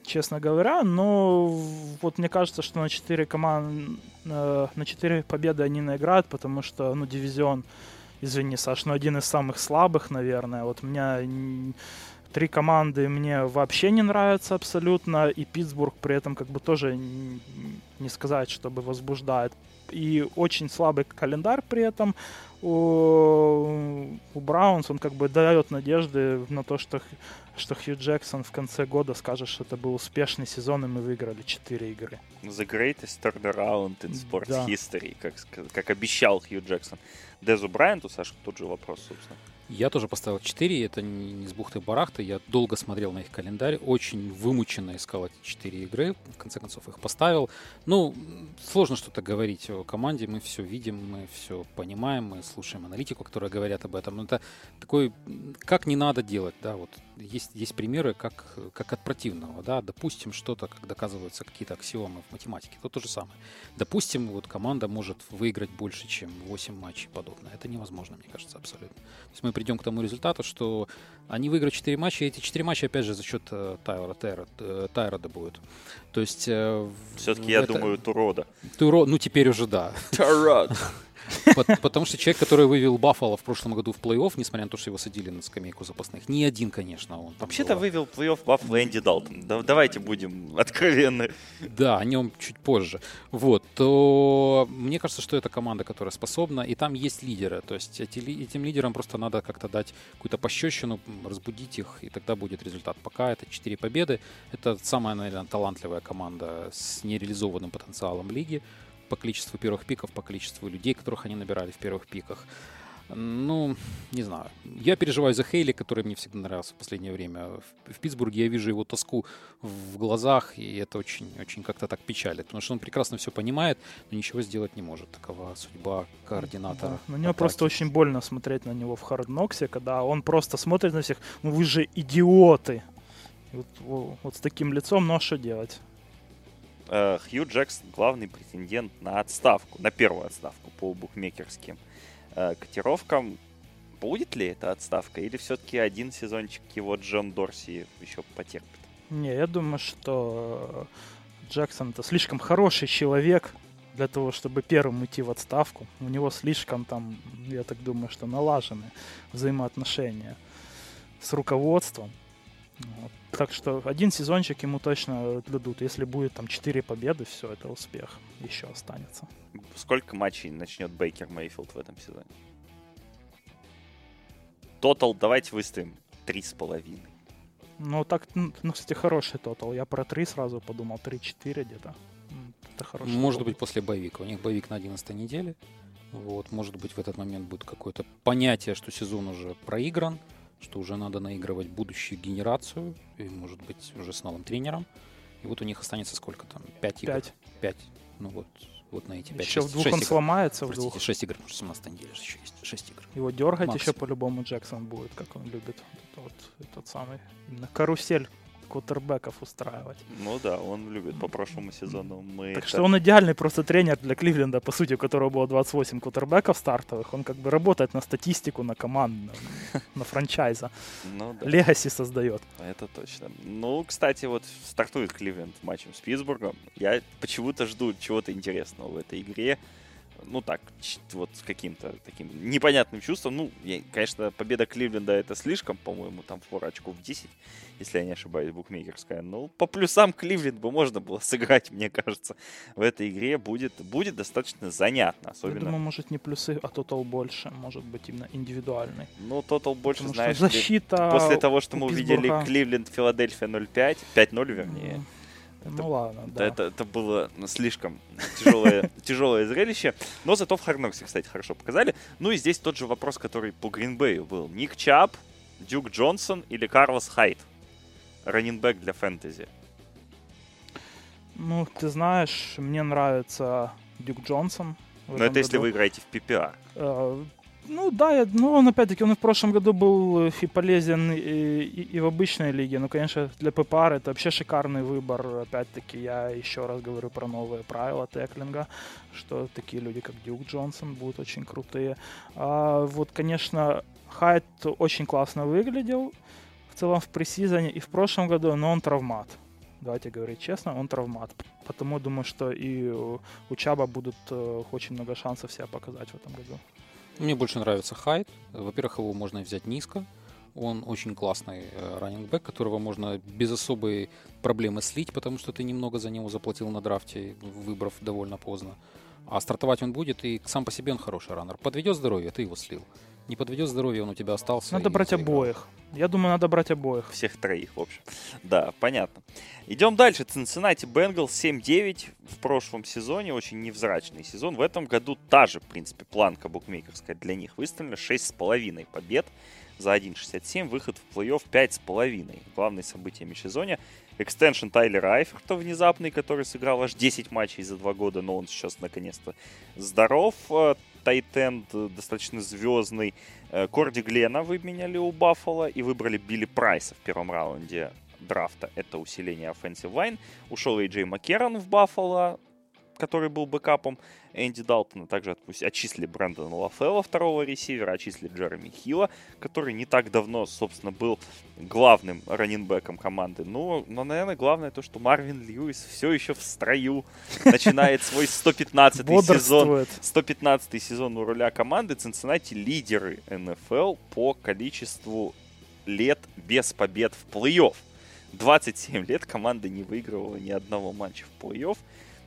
честно говоря, но вот мне кажется, что на 4 команды, э, на 4 победы они наиграют, потому что, ну, дивизион, извини, Саш, но один из самых слабых, наверное. Вот у меня три команды мне вообще не нравятся абсолютно, и Питтсбург при этом как бы тоже не сказать, чтобы возбуждает. И очень слабый календарь при этом у, у Браунс, он как бы дает надежды на то, что, что Хью Джексон в конце года скажет, что это был успешный сезон, и мы выиграли 4 игры. The greatest turnaround in sports да. history, как, как обещал Хью Джексон. Дезу Брайанту, Саша, тот же вопрос, собственно. Я тоже поставил 4, это не, не с бухты-барахты, я долго смотрел на их календарь, очень вымученно искал эти 4 игры, в конце концов их поставил. Ну, сложно что-то говорить о команде, мы все видим, мы все понимаем, мы слушаем аналитику, которая говорят об этом. Но это такой, как не надо делать, да, вот есть, есть примеры, как, как от противного, да, допустим, что-то, как доказываются какие-то аксиомы в математике, то то же самое. Допустим, вот команда может выиграть больше, чем 8 матчей подобное. Это невозможно, мне кажется, абсолютно. То есть мы придем к тому результату, что они выиграют 4 матча, и эти 4 матча, опять же, за счет э, Тайра, Тайра, э, Тайрода будут. То есть... Э, Все-таки, я думаю, Турода. Туро, ну, теперь уже да. Тарод. Потому что человек, который вывел Баффало в прошлом году в плей-офф, несмотря на то, что его садили на скамейку запасных, не один, конечно, он. Вообще-то вывел плей-офф Баффало Энди Далтон. давайте будем откровенны. Да, о нем чуть позже. Вот, то мне кажется, что это команда, которая способна, и там есть лидеры. То есть эти, этим лидерам просто надо как-то дать какую-то пощечину, разбудить их, и тогда будет результат. Пока это 4 победы. Это самая, наверное, талантливая команда с нереализованным потенциалом лиги по количеству первых пиков, по количеству людей, которых они набирали в первых пиках. Ну, не знаю. Я переживаю за Хейли, который мне всегда нравился в последнее время. В, в Питтсбурге я вижу его тоску в глазах, и это очень, очень как-то так печалит, потому что он прекрасно все понимает, но ничего сделать не может. Такова судьба координатора. Да. На него просто очень больно смотреть на него в Хардноксе, когда он просто смотрит на всех, ну вы же идиоты. Вот, вот с таким лицом, ну а что делать? Э, Хью Джексон главный претендент на отставку, на первую отставку по букмекерским э, котировкам. Будет ли эта отставка или все-таки один сезончик его Джон Дорси еще потерпит? Не, я думаю, что Джексон это слишком хороший человек для того, чтобы первым идти в отставку. У него слишком там, я так думаю, что налажены взаимоотношения с руководством. Вот. Так что один сезончик ему точно дадут. Если будет там 4 победы, все, это успех еще останется. Сколько матчей начнет Бейкер Мейфилд в этом сезоне? Тотал давайте выставим три с половиной. Ну, так, ну, ну, кстати, хороший тотал. Я про 3 сразу подумал, 3-4 где-то. Это хороший Может тотал. быть, после боевика. У них боевик на 11 неделе. Вот, может быть, в этот момент будет какое-то понятие, что сезон уже проигран что уже надо наигрывать будущую генерацию, и, может быть, уже с новым тренером. И вот у них останется сколько там? Пять игр? Пять. Пять. Ну вот, вот на эти пять. Еще 6, в двух он игр. сломается. Простите, в двух. шесть игр, потому что 17 неделя еще есть. Шесть игр. Его дергать Максимум. еще по-любому Джексон будет, как он любит. Это вот этот самый именно карусель кутербеков устраивать. Ну да, он любит по прошлому сезону. Мы так это... что он идеальный просто тренер для Кливленда, по сути, у которого было 28 кутербеков стартовых. Он как бы работает на статистику, на команду, на франчайза. Ну да. Легаси создает. Это точно. Ну, кстати, вот стартует Кливленд матчем с Питтсбургом. Я почему-то жду чего-то интересного в этой игре ну так, вот с каким-то таким непонятным чувством. Ну, я, конечно, победа Кливленда это слишком, по-моему, там фора очков 10, если я не ошибаюсь, букмекерская. Ну, по плюсам Кливленд бы можно было сыграть, мне кажется, в этой игре будет, будет достаточно занятно. Особенно... Я думаю, может не плюсы, а тотал больше, может быть именно индивидуальный. Ну, тотал больше, Потому знаешь, защита после того, что мы увидели Кливленд, Филадельфия 0-5, 5-0 вернее, mm это, ну ладно, да. Это, это было слишком тяжелое, тяжелое зрелище. Но зато в Харноксе, кстати, хорошо показали. Ну и здесь тот же вопрос, который по Гринбею был. Ник Чап, Дюк Джонсон или Карлос Хайт? Раннинбэк для фэнтези. Ну, ты знаешь, мне нравится Дюк Джонсон. Но это году. если вы играете в PPR. Э, Ну да, ну он опять-таки, он и в прошлом году был и полезен и, и, и в обычной лиге. Ну, конечно, для ППР это вообще шикарный выбор. Опять-таки, я еще раз говорю про новые правила теклинга, что такие люди, как Дюк Джонсон, будут очень крутые. А вот, конечно, Хайт очень классно выглядел в целом в пресизоне и в прошлом году, но он травмат. Давайте говорить честно, он травмат. Потому думаю, что и у Чаба будут э, очень много шансов себя показать в этом году. Мне больше нравится Хайт. Во-первых, его можно взять низко. Он очень классный раннингбэк, которого можно без особой проблемы слить, потому что ты немного за него заплатил на драфте, выбрав довольно поздно. А стартовать он будет, и сам по себе он хороший раннер. Подведет здоровье, ты его слил. Не подведет здоровье, он у тебя остался. Надо брать заиграл. обоих. Я думаю, надо брать обоих. Всех троих, в общем. Да, понятно. Идем дальше. Cincinnati Bengals 7-9 в прошлом сезоне. Очень невзрачный сезон. В этом году та же, в принципе, планка букмекерская для них выставлена. 6,5 побед за 1.67. Выход в плей-офф 5,5. Главные события межсезонья. Extension Тайлера Айферта внезапный, который сыграл аж 10 матчей за 2 года, но он сейчас наконец-то здоров. Tight end э, достаточно звездный. Э, Корди Глена выменяли у Баффало и выбрали Билли Прайса в первом раунде драфта. Это усиление offensive line. Ушел Эй Джей Маккэррон в Баффало, который был бэкапом Энди Далтона. Также отпусти, отчислили Брэндона Лафелла, второго ресивера, отчислили Джереми Хилла, который не так давно, собственно, был главным раненбеком команды. Но, но, наверное, главное то, что Марвин Льюис все еще в строю, начинает свой 115 сезон. 115 сезон у руля команды. Цинциннати лидеры НФЛ по количеству лет без побед в плей-офф. 27 лет команда не выигрывала ни одного матча в плей-офф.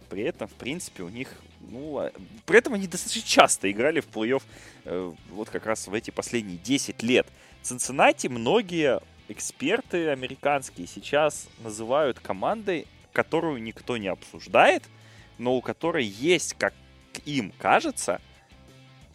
При этом, в принципе, у них, ну, а, при этом они достаточно часто играли в плей-офф э, вот как раз в эти последние 10 лет. Цинциннати многие эксперты американские сейчас называют командой, которую никто не обсуждает, но у которой есть, как им кажется,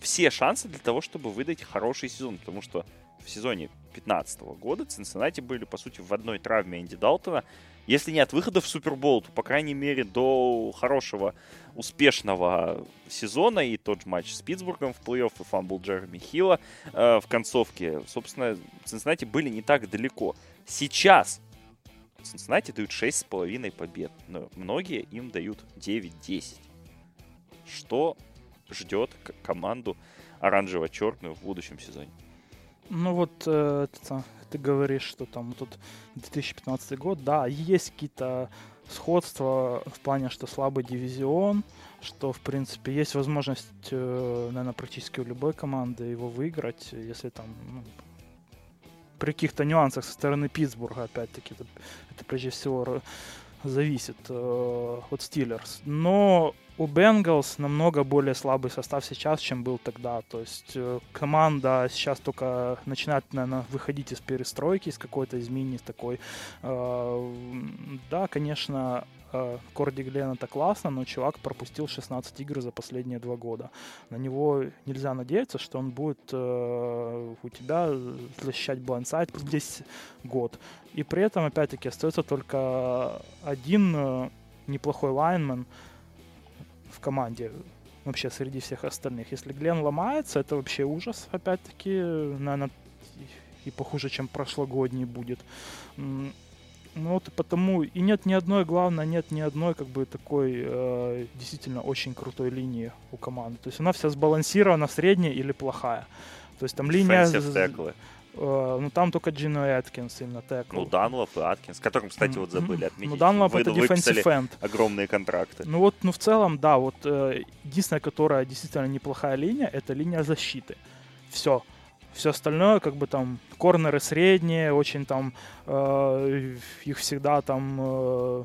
все шансы для того, чтобы выдать хороший сезон, потому что в сезоне 2015 года Цинциннати были, по сути, в одной травме Энди Далтона, если нет выхода в Супербол, то, по крайней мере, до хорошего, успешного сезона и тот же матч с Питтсбургом в плей-офф и fumble Джереми Хилла э, в концовке, собственно, Цинциннати были не так далеко. Сейчас Цинциннати дают 6,5 побед, но многие им дают 9-10. Что ждет команду оранжево-черную в будущем сезоне? Ну вот, э, это, ты говоришь, что там тут 2015 год, да, есть какие-то сходства в плане, что слабый дивизион, что, в принципе, есть возможность, э, наверное, практически у любой команды его выиграть, если там ну, при каких-то нюансах со стороны Питтсбурга, опять-таки, это, это прежде всего зависит э, от Стиллерс. Но у Бенгалс намного более слабый состав сейчас, чем был тогда. То есть э, команда сейчас только начинает, наверное, выходить из перестройки, из какой-то измены, такой. Э, да, конечно, э, Корди Глен это классно, но чувак пропустил 16 игр за последние два года. На него нельзя надеяться, что он будет у тебя защищать blind side весь год. И при этом, опять-таки, остается только один неплохой лайнмен, в команде вообще среди всех остальных. Если Глен ломается, это вообще ужас, опять-таки, наверное, и похуже, чем прошлогодний будет. Ну вот и потому и нет ни одной, главное, нет ни одной как бы такой э, действительно очень крутой линии у команды. То есть она вся сбалансирована, средняя или плохая. То есть там линия... Uh, ну, там только Джино и Аткинс именно текл. Ну, Данлоп и Аткинс, которым, кстати, вот забыли отметить. Ну, Данлоп это defensive end. огромные контракты. Ну, вот, ну, в целом, да, вот э, единственная, которая действительно неплохая линия, это линия защиты. Все. Все остальное, как бы там, корнеры средние, очень там, э, их всегда там э,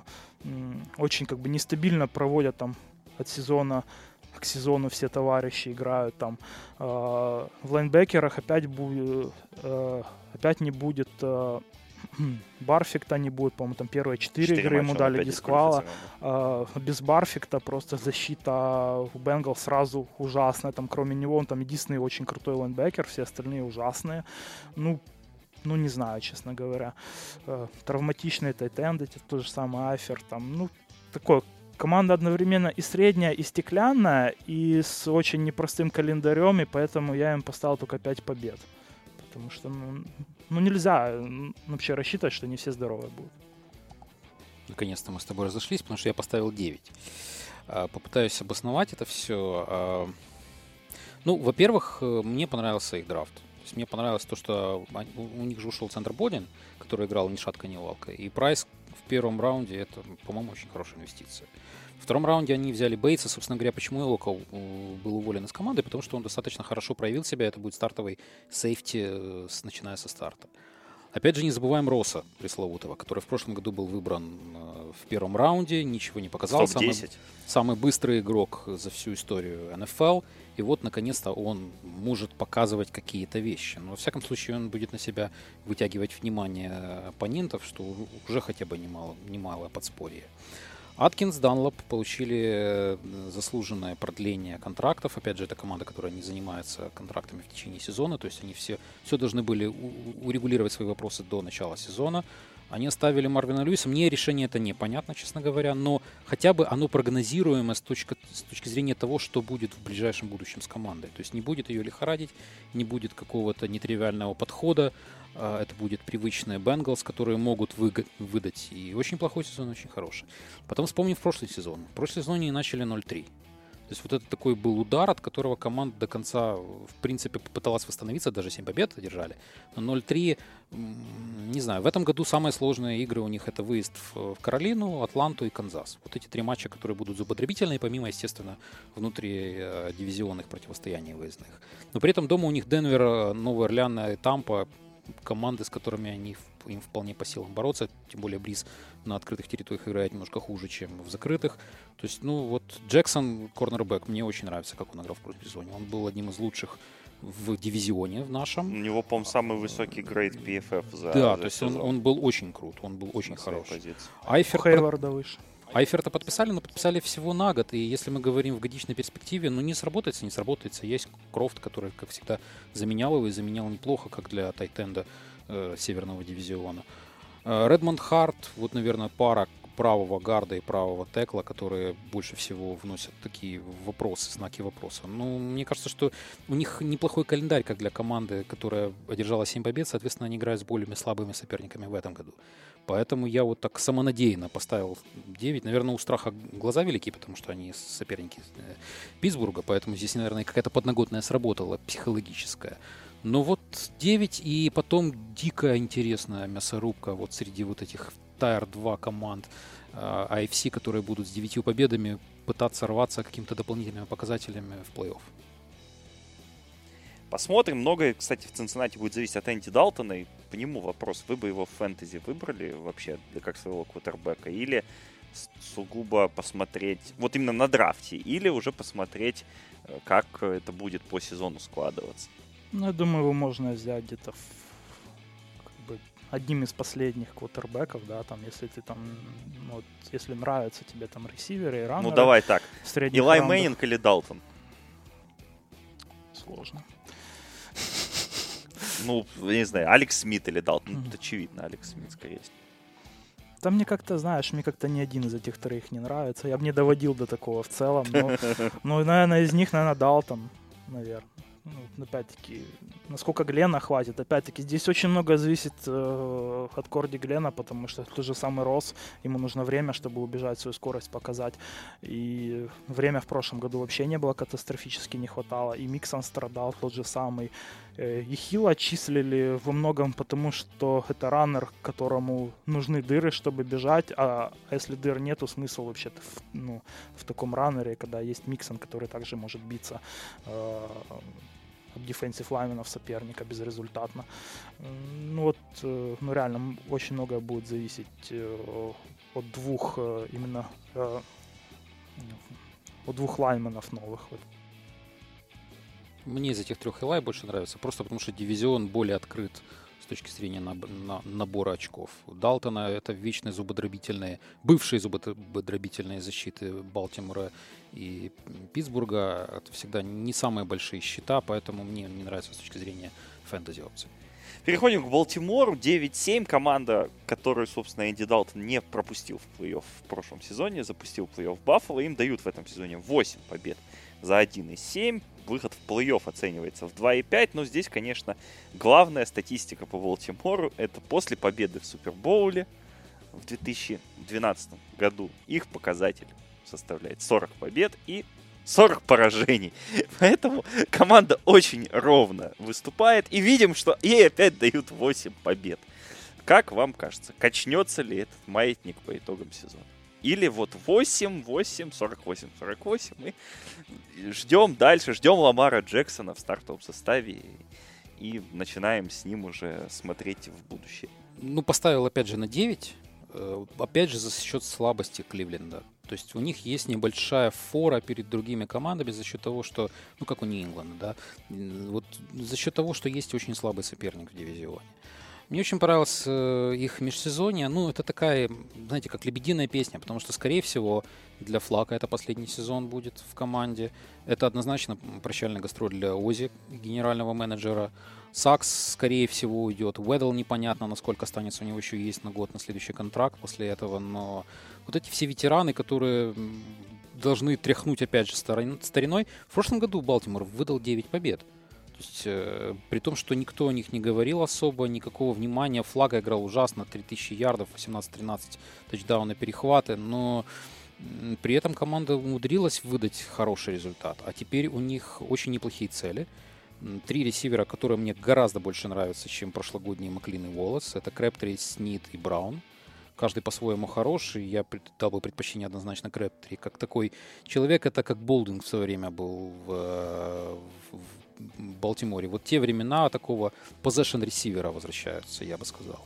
очень как бы нестабильно проводят там от сезона к сезону все товарищи играют там. Э, в лайнбекерах опять будет, э, опять не будет э, Барфикта не будет, по-моему, там первые четыре игры ему дали дисквала. Э, без Барфикта просто защита у Бенгал сразу ужасная. Там кроме него он там единственный очень крутой лайнбекер, все остальные ужасные. Ну, ну, не знаю, честно говоря. Э, травматичные тайтенды, то же самое Айфер, там, ну, такое команда одновременно и средняя, и стеклянная, и с очень непростым календарем, и поэтому я им поставил только 5 побед. Потому что, ну, ну нельзя вообще рассчитывать, что не все здоровые будут. Наконец-то мы с тобой разошлись, потому что я поставил 9. А, попытаюсь обосновать это все. А, ну, во-первых, э, мне понравился их драфт. То есть мне понравилось то, что у них же ушел центр Бодин, который играл ни шатка, ни валка. И Прайс в первом раунде это, по-моему, очень хорошая инвестиция. В втором раунде они взяли Бейтса. Собственно говоря, почему Элока э, был уволен из команды? Потому что он достаточно хорошо проявил себя. Это будет стартовый сейфти, э, начиная со старта. Опять же, не забываем Роса пресловутого, который в прошлом году был выбран э, в первом раунде, ничего не показал. Самый, самый быстрый игрок за всю историю НФЛ. И вот, наконец-то, он может показывать какие-то вещи. Но, во всяком случае, он будет на себя вытягивать внимание оппонентов, что уже хотя бы немало, немалое подспорье. Аткинс, Данлоп получили э, заслуженное продление контрактов. Опять же, это команда, которая не занимается контрактами в течение сезона. То есть они все, все должны были урегулировать свои вопросы до начала сезона. Они оставили Марвина Льюиса. Мне решение это непонятно, честно говоря, но хотя бы оно прогнозируемо с точки, с точки зрения того, что будет в ближайшем будущем с командой. То есть не будет ее лихорадить, не будет какого-то нетривиального подхода. А, это будет привычная Бенгалс, которые могут вы, выдать и очень плохой сезон, и очень хороший. Потом вспомним прошлый сезон. В прошлом сезоне они начали 0-3. То есть вот это такой был удар, от которого команда до конца, в принципе, попыталась восстановиться, даже 7 побед одержали. Но 0-3, не знаю, в этом году самые сложные игры у них это выезд в Каролину, Атланту и Канзас. Вот эти три матча, которые будут зубодробительные, помимо, естественно, внутри э, дивизионных противостояний выездных. Но при этом дома у них Денвер, э, Новый Орлеан и Тампа команды, с которыми они им вполне по силам бороться, тем более Бриз на открытых территориях играет немножко хуже, чем в закрытых. То есть, ну вот Джексон, корнербэк, мне очень нравится, как он играл в прошлом сезоне. Он был одним из лучших в дивизионе в нашем. У него, по-моему, самый высокий грейд PFF за Да, за то есть он, он был очень крут, он был очень хороший. позиции. Айфер, Хейварда выше. Айферта подписали, но подписали всего на год. И если мы говорим в годичной перспективе, ну не сработается, не сработается. Есть Крофт, который, как всегда, заменял его и заменял неплохо, как для Тайтенда э, Северного дивизиона. Редмонд Харт, вот, наверное, пара правого гарда и правого текла, которые больше всего вносят такие вопросы, знаки вопроса. Ну, мне кажется, что у них неплохой календарь, как для команды, которая одержала 7 побед, соответственно, они играют с более слабыми соперниками в этом году. Поэтому я вот так самонадеянно поставил 9. Наверное, у Страха глаза велики, потому что они соперники э, Питтсбурга, поэтому здесь, наверное, какая-то подноготная сработала, психологическая. Но вот 9 и потом дикая интересная мясорубка вот среди вот этих Тайр 2 команд AFC, а, которые будут с 9 победами пытаться рваться какими-то дополнительными показателями в плей-офф. Посмотрим. Многое, кстати, в Цинциннати будет зависеть от Энди Далтона. И по нему вопрос, вы бы его в фэнтези выбрали вообще для как своего квотербека? Или сугубо посмотреть, вот именно на драфте, или уже посмотреть, э, как это будет по сезону складываться? Ну, я думаю, его можно взять где-то в, одним из последних квотербеков, да, там, если ты там, ну, вот, если нравятся тебе там ресиверы и раннеры. Ну, давай так. Илай. Мейнинг или Далтон? Сложно. Ну, я не знаю, Алекс Смит или Далтон. Ну, тут очевидно, Алекс Смит, скорее всего. Там мне как-то, знаешь, мне как-то ни один из этих троих не нравится. Я бы не доводил до такого в целом. Но, ну, наверное, из них, наверное, Далтон, наверное ну, опять-таки, насколько Глена хватит. Опять-таки, здесь очень много зависит э, от Корди Глена, потому что тот же самый Рос, ему нужно время, чтобы убежать, свою скорость показать. И время в прошлом году вообще не было, катастрофически не хватало. И Миксон страдал, тот же самый. Э, и Хилла отчислили во многом потому, что это раннер, которому нужны дыры, чтобы бежать, а если дыр нету, смысл вообще-то в, ну, в таком раннере, когда есть Миксон, который также может биться э, дефенсив лайменов соперника безрезультатно. Ну вот, э, ну реально, очень многое будет зависеть э, от двух э, именно от двух лайменов новых. Мне из этих трех Элай больше нравится, просто потому что дивизион более открыт точки зрения наб- на- набора очков. Далтона это вечные зубодробительные, бывшие зубодробительные защиты Балтимора и Питтсбурга. Это всегда не самые большие счета, поэтому мне не нравится с точки зрения фэнтези опций. Переходим к Балтимору. 9-7. Команда, которую, собственно, Энди Далтон не пропустил в плей-офф в прошлом сезоне. Запустил плей-офф Баффало. Им дают в этом сезоне 8 побед за 1,7. Выход в плей-офф оценивается в 2,5. Но здесь, конечно, главная статистика по Балтимору это после победы в Супербоуле в 2012 году. Их показатель составляет 40 побед и 40 поражений. Поэтому команда очень ровно выступает. И видим, что ей опять дают 8 побед. Как вам кажется, качнется ли этот маятник по итогам сезона? Или вот 8, 8, 48, 48. И ждем дальше, ждем Ламара Джексона в стартовом составе. И начинаем с ним уже смотреть в будущее. Ну, поставил опять же на 9. Э, опять же за счет слабости Кливленда. То есть у них есть небольшая фора перед другими командами за счет того, что, ну как у Нью-Ингланда, да, вот за счет того, что есть очень слабый соперник в дивизионе. Мне очень понравилось э, их межсезонье. Ну, это такая, знаете, как лебединая песня, потому что, скорее всего, для Флака это последний сезон будет в команде. Это однозначно прощальный гастроль для Ози, генерального менеджера. Сакс, скорее всего, уйдет. Уэддл непонятно, насколько останется. У него еще есть на год на следующий контракт после этого. Но вот эти все ветераны, которые должны тряхнуть, опять же, стариной. В прошлом году Балтимор выдал 9 побед. То есть, э, при том, что никто о них не говорил особо, никакого внимания. Флага играл ужасно, 3000 ярдов, 18-13 тачдауны, перехваты, но при этом команда умудрилась выдать хороший результат. А теперь у них очень неплохие цели. Три ресивера, которые мне гораздо больше нравятся, чем прошлогодние Маклин и Волос. Это Крэптри, Снит и Браун. Каждый по-своему хороший. Я дал бы предпочтение однозначно Крэптри. Как такой человек, это как Болдинг в свое время был в, э, Балтиморе. Вот те времена такого possession ресивера возвращаются, я бы сказал.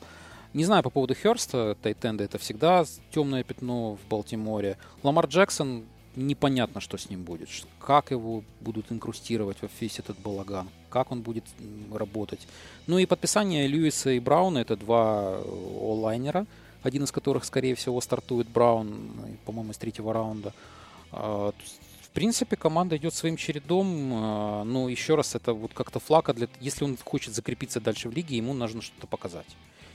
Не знаю по поводу Херста, Тайтенда это всегда темное пятно в Балтиморе. Ламар Джексон, непонятно, что с ним будет. Как его будут инкрустировать в весь этот балаган. Как он будет работать. Ну и подписание Льюиса и Брауна, это два онлайнера, один из которых, скорее всего, стартует Браун, по-моему, из третьего раунда. В принципе, команда идет своим чередом. А, но еще раз, это вот как-то флака. Для... Если он хочет закрепиться дальше в лиге, ему нужно что-то показать.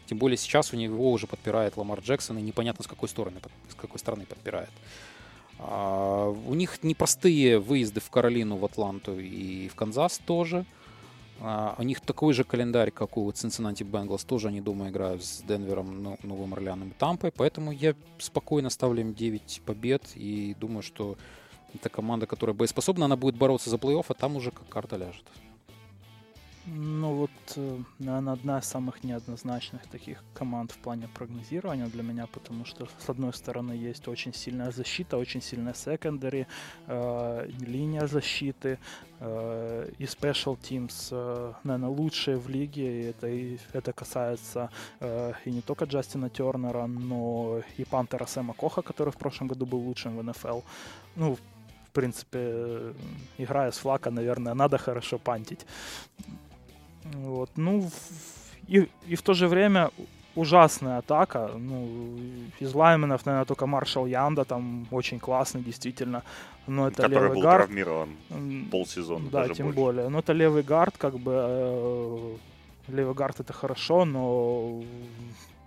Тем более сейчас у него уже подпирает Ламар Джексон, и непонятно, с какой стороны, с какой стороны подпирает. А, у них непростые выезды в Каролину, в Атланту и в Канзас тоже. А, у них такой же календарь, как у Cincinnati Bengals. Тоже они, думаю, играют с Денвером, ну, Новым Орлеаном и Тампой. Поэтому я спокойно ставлю им 9 побед и думаю, что это команда, которая боеспособна, она будет бороться за плей-офф, а там уже как карта ляжет. Ну вот, э, наверное, одна из самых неоднозначных таких команд в плане прогнозирования для меня, потому что, с одной стороны, есть очень сильная защита, очень сильная секондари, э, линия защиты, э, и special teams, э, наверное, лучшие в лиге, и это, и это касается э, и не только Джастина Тернера, но и Пантера Сэма Коха, который в прошлом году был лучшим в НФЛ. Ну, принципе, играя с флака, наверное, надо хорошо пантить. Вот, ну, и, и в то же время ужасная атака. Ну, из лайменов, наверное, только Маршал Янда там очень классный, действительно. Но это Который левый был гард. травмирован полсезона. Да, даже тем больше. более. Но это левый гард, как бы э, левый гард это хорошо, но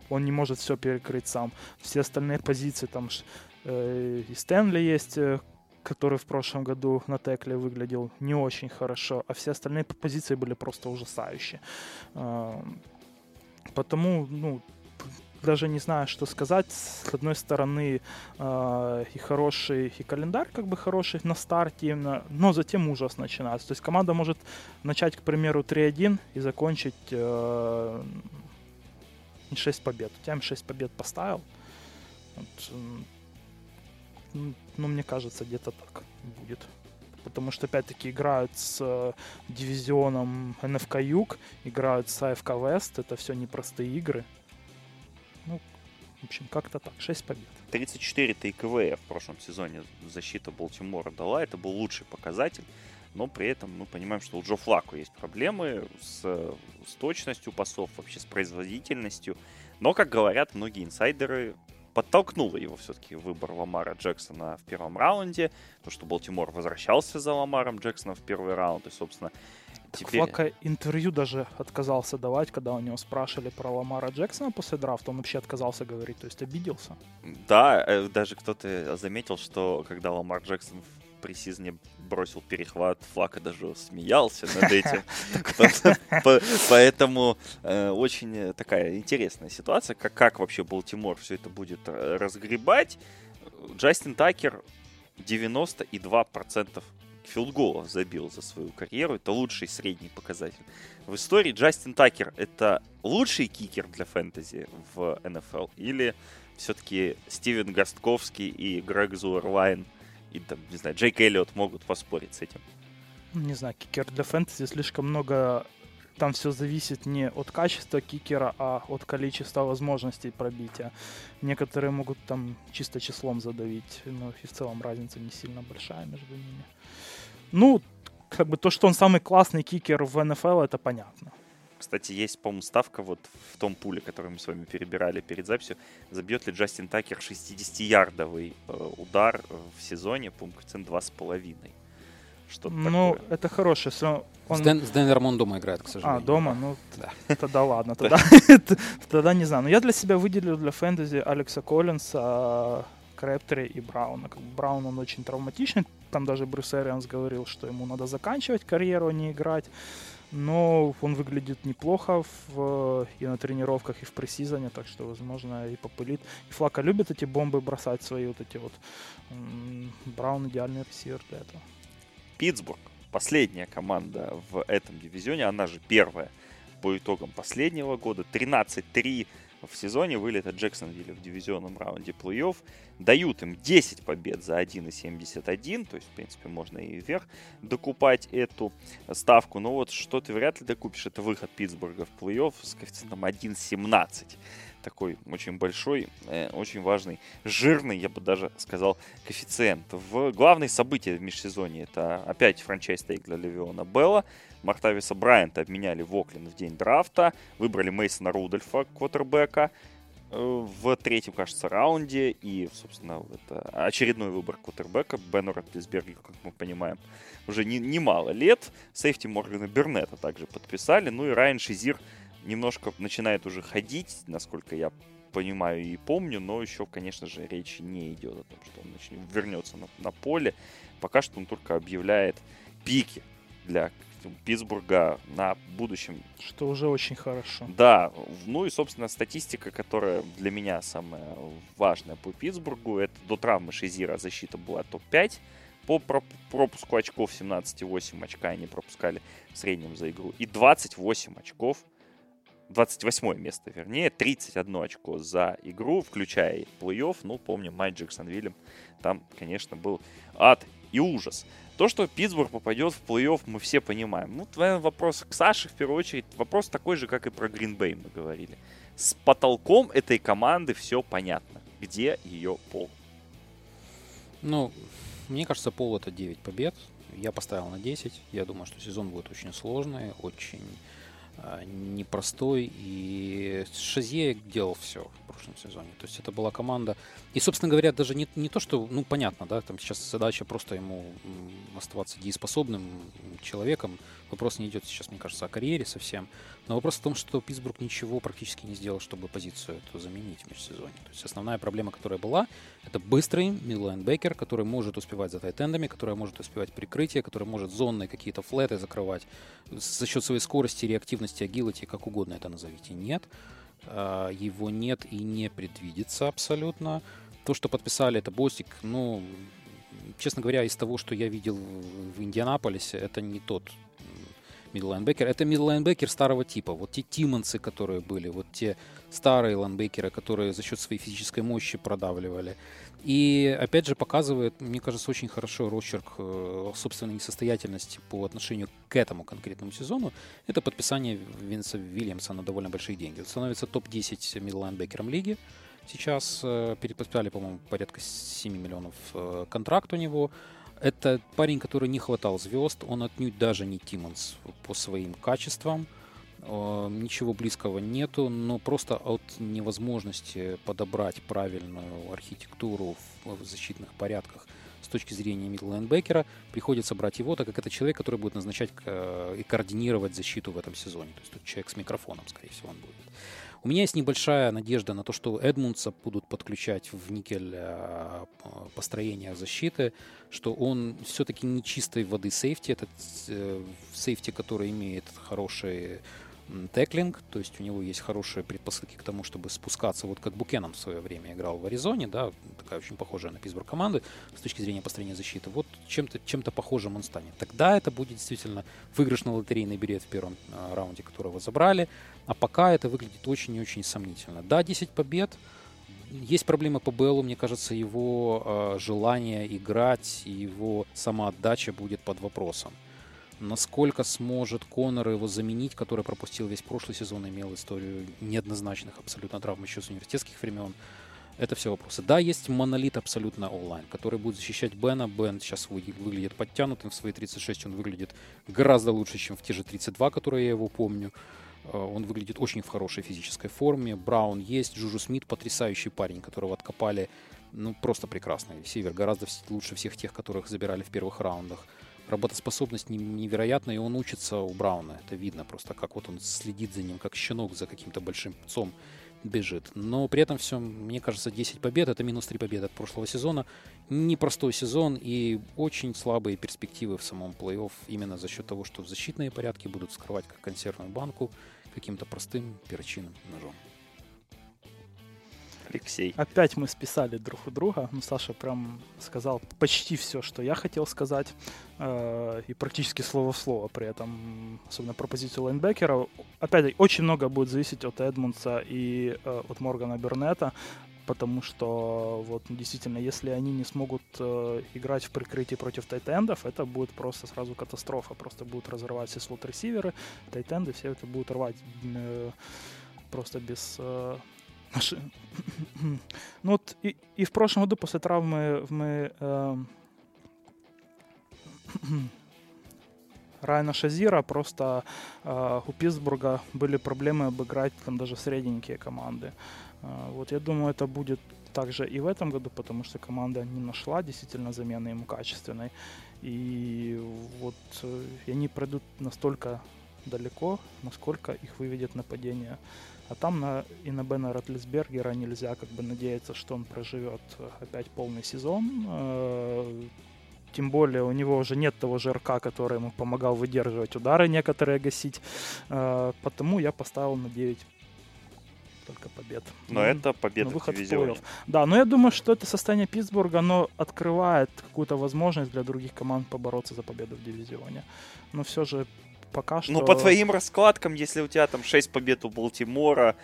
он не может все перекрыть сам. Все остальные позиции там э, и Стэнли есть, э, который в прошлом году на текле выглядел не очень хорошо, а все остальные позиции были просто ужасающие. Потому, ну, даже не знаю, что сказать. С одной стороны, э, и хороший, и календарь как бы хороший на старте, но затем ужас начинается. То есть команда может начать, к примеру, 3-1 и закончить э, 6 побед. У тебя 6 побед поставил. Вот, ну, мне кажется, где-то так будет. Потому что, опять-таки, играют с э, дивизионом НФК Юг, играют с АФК Вест. Это все непростые игры. Ну, в общем, как-то так. 6 побед. 34 ТКВ в прошлом сезоне защита Балтимора дала. Это был лучший показатель. Но при этом мы понимаем, что у Джо Флаку есть проблемы с, с точностью пасов, вообще с производительностью. Но, как говорят многие инсайдеры, подтолкнуло его все-таки выбор Ламара Джексона в первом раунде, то, что Балтимор возвращался за Ламаром Джексоном в первый раунд, и, собственно, Теперь... Флака интервью даже отказался давать, когда у него спрашивали про Ламара Джексона после драфта, он вообще отказался говорить, то есть обиделся. Да, э, даже кто-то заметил, что когда Ламар Джексон в пресизне бросил перехват, Флака даже смеялся над этим. Поэтому э, очень такая интересная ситуация, как вообще Балтимор все это будет э, разгребать. Джастин Такер 92% филдголов забил за свою карьеру. Это лучший средний показатель. В истории Джастин Такер это лучший кикер для фэнтези в НФЛ? Или все-таки Стивен Гостковский и Грег Зуэрлайн и там, не знаю, Джейк Эллиот могут поспорить с этим? Не знаю, кикер для фэнтези слишком много там все зависит не от качества кикера, а от количества возможностей пробития. Некоторые могут там чисто числом задавить, но и в целом разница не сильно большая между ними. Ну, как бы то, что он самый классный кикер в НФЛ, это понятно. Кстати, есть, по-моему, ставка вот в том пуле, который мы с вами перебирали перед записью. Забьет ли Джастин Такер 60-ярдовый э, удар в сезоне, по-моему, коэффициент 2,5. Что-то ну, такое. это хорошее. Он... С, Ден, с Денвером он дома играет, к сожалению. А, дома? Ну, да. тогда ладно. Тогда, тогда не знаю. Но я для себя выделил для фэнтези Алекса Коллинса, Крэптери и Брауна. Браун, он очень травматичный. Там даже Брюс Эрианс говорил, что ему надо заканчивать карьеру, а не играть. Но он выглядит неплохо в, и на тренировках, и в пресизоне, так что, возможно, и попылит. И Флака любит эти бомбы бросать свои вот эти вот. Браун идеальный ресивер для этого. Питтсбург, последняя команда в этом дивизионе, она же первая по итогам последнего года. 13-3 в сезоне вылета Джексонвилля в дивизионном раунде плей-офф. Дают им 10 побед за 1,71, то есть, в принципе, можно и вверх докупать эту ставку. Но вот что ты вряд ли докупишь, это выход Питтсбурга в плей-офф с коэффициентом 1,17 такой очень большой, э, очень важный, жирный, я бы даже сказал, коэффициент. В главные события в межсезонье это опять франчайз тейк для Левиона Белла. Мартависа Брайанта обменяли в Окленд в день драфта. Выбрали Мейсона Рудольфа, квотербека э, в третьем, кажется, раунде. И, собственно, это очередной выбор квотербека. Бену Ротлисбергу, как мы понимаем, уже не, немало лет. Сейфти Моргана Бернета также подписали. Ну и Райан Шизир немножко начинает уже ходить, насколько я понимаю и помню, но еще, конечно же, речи не идет о том, что он начнет, вернется на, на поле. Пока что он только объявляет пики для Питтсбурга на будущем. Что уже очень хорошо. Да, ну и, собственно, статистика, которая для меня самая важная по Питтсбургу, это до травмы Шизира защита была топ-5. По пропуску очков 17,8 очка они пропускали в среднем за игру. И 28 очков 28 место, вернее, 31 очко за игру, включая плей-офф. Ну, помню, матч Джексонвиллем. Там, конечно, был ад и ужас. То, что Питтсбург попадет в плей-офф, мы все понимаем. Ну, твой вопрос к Саше, в первую очередь, вопрос такой же, как и про Гринбей мы говорили. С потолком этой команды все понятно. Где ее пол? Ну, мне кажется, пол это 9 побед. Я поставил на 10. Я думаю, что сезон будет очень сложный, очень непростой, и Шазье делал все в прошлом сезоне. То есть это была команда... И, собственно говоря, даже не, не то, что, ну, понятно, да, там сейчас задача просто ему оставаться дееспособным человеком. Вопрос не идет сейчас, мне кажется, о карьере совсем. Но вопрос в том, что Питтсбург ничего практически не сделал, чтобы позицию эту заменить в межсезонье. То есть основная проблема, которая была, это быстрый мидлайнбекер, который может успевать за тайтендами, который может успевать прикрытие, который может зонные какие-то флеты закрывать за счет своей скорости, реактивности, агилити, как угодно это назовите. Нет. А, его нет и не предвидится абсолютно. То, что подписали, это Бостик, ну, честно говоря, из того, что я видел в Индианаполисе, это не тот мидлайнбекер. Это мидлайнбекер старого типа. Вот те Тимонсы, которые были, вот те старые лайнбекеры, которые за счет своей физической мощи продавливали. И опять же показывает, мне кажется, очень хорошо росчерк э, собственной несостоятельности по отношению к этому конкретному сезону. Это подписание Винса Вильямса на довольно большие деньги. Он становится топ-10 middle лайнбекером лиги. Сейчас э, переподписали, по-моему, порядка 7 миллионов э, контракт у него. Это парень, который не хватал звезд, он отнюдь даже не Тимонс по своим качествам. Э, ничего близкого нету, но просто от невозможности подобрать правильную архитектуру в защитных порядках с точки зрения middle лайнбекера, приходится брать его, так как это человек, который будет назначать э, и координировать защиту в этом сезоне. То есть тут человек с микрофоном, скорее всего, он будет. У меня есть небольшая надежда на то, что Эдмундса будут подключать в никель э, построения защиты, что он все-таки не чистой воды сейфти, этот э, сейфти, который имеет хорошие теклинг, то есть у него есть хорошие предпосылки к тому, чтобы спускаться, вот как Букеном в свое время играл в Аризоне, да, такая очень похожая на Питтсбург команды с точки зрения построения защиты, вот чем-то чем похожим он станет. Тогда это будет действительно выигрышный лотерейный билет в первом э, раунде, которого забрали, а пока это выглядит очень и очень сомнительно. Да, 10 побед, есть проблемы по Беллу, мне кажется, его э, желание играть и его самоотдача будет под вопросом насколько сможет Конор его заменить, который пропустил весь прошлый сезон, имел историю неоднозначных абсолютно травм еще с университетских времен. Это все вопросы. Да, есть монолит абсолютно онлайн, который будет защищать Бена. Бен сейчас выглядит подтянутым. В свои 36 он выглядит гораздо лучше, чем в те же 32, которые я его помню. Э, он выглядит очень в хорошей физической форме. Браун есть. Джужу Смит потрясающий парень, которого откопали. Ну, просто прекрасный. Север гораздо лучше всех тех, которых забирали в первых раундах работоспособность невероятная, и он учится у Брауна. Это видно просто, как вот он следит за ним, как щенок за каким-то большим пцом бежит. Но при этом все, мне кажется, 10 побед, это минус 3 победы от прошлого сезона. Непростой сезон и очень слабые перспективы в самом плей-офф именно за счет того, что защитные порядки будут скрывать как консервную банку каким-то простым перочинным ножом. Алексей. Опять мы списали друг у друга. Ну, Саша прям сказал почти все, что я хотел сказать. Э, и практически слово в слово при этом, особенно про позицию лайнбекера. Опять, очень много будет зависеть от Эдмунса и э, от Моргана Бернета потому что вот действительно, если они не смогут э, играть в прикрытии против тайтендов, это будет просто сразу катастрофа, просто будут разрывать все слот-ресиверы, тайтенды, все это будут рвать э, просто без э, Наши... ну вот и, и в прошлом году после травмы мы э, Райана Шазира просто э, у Питтсбурга были проблемы обыграть там даже средненькие команды. Э, вот я думаю, это будет также и в этом году, потому что команда не нашла действительно замены ему качественной. И вот э, они пройдут настолько далеко, насколько их выведет нападение а там на, и на Бена Ротлисбергера нельзя как бы надеяться, что он проживет э, опять полный сезон. Э, тем более у него уже нет того ЖРК, который ему помогал выдерживать удары некоторые гасить. Э, потому я поставил на 9 только побед. Но ну, это победа в дивизионе. Да, но я думаю, что это состояние Питтсбурга, оно открывает какую-то возможность для других команд побороться за победу в дивизионе. Но все же пока что... Ну, по твоим раскладкам, если у тебя там 6 побед у Балтимора,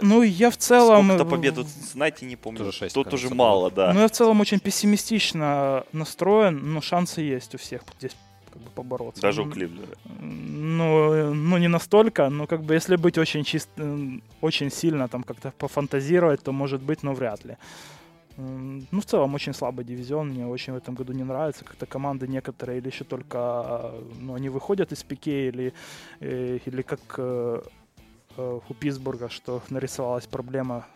ну, я в целом... Сколько-то побед у Цинциннати, не помню. Тоже 6, Тут кажется, уже мало, да. Ну, я в целом очень пессимистично настроен, но шансы есть у всех здесь как бы побороться. Даже у Кливлера. Ну, ну, не настолько, но как бы если быть очень чисто, очень сильно там как-то пофантазировать, то может быть, но вряд ли. Ну, в целом, очень слабый дивизион. Мне очень в этом году не нравится. Как-то команды некоторые или еще только, ну, они выходят из пике, или, э, или как э, э, у Питтсбурга, что нарисовалась проблема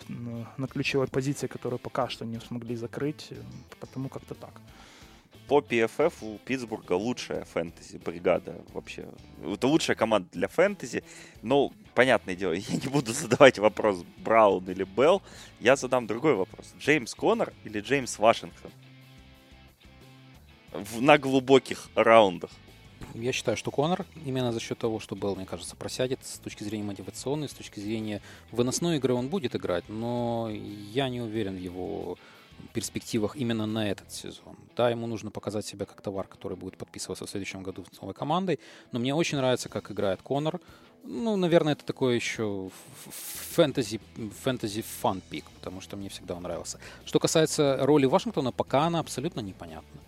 на ключевой позиции, которую пока что не смогли закрыть. Потому как-то так по PFF у Питтсбурга лучшая фэнтези-бригада вообще. Это лучшая команда для фэнтези. Но, понятное дело, я не буду задавать вопрос Браун или Белл. Я задам другой вопрос. Джеймс Коннор или Джеймс Вашингтон? В, на глубоких раундах. Я считаю, что Конор именно за счет того, что Белл, мне кажется, просядет с точки зрения мотивационной, с точки зрения выносной игры он будет играть, но я не уверен в его перспективах именно на этот сезон. Да, ему нужно показать себя как товар, который будет подписываться в следующем году с новой командой. Но мне очень нравится, как играет Конор. Ну, наверное, это такой еще фэнтези, фэнтези фан пик, потому что мне всегда он нравился. Что касается роли Вашингтона, пока она абсолютно непонятна.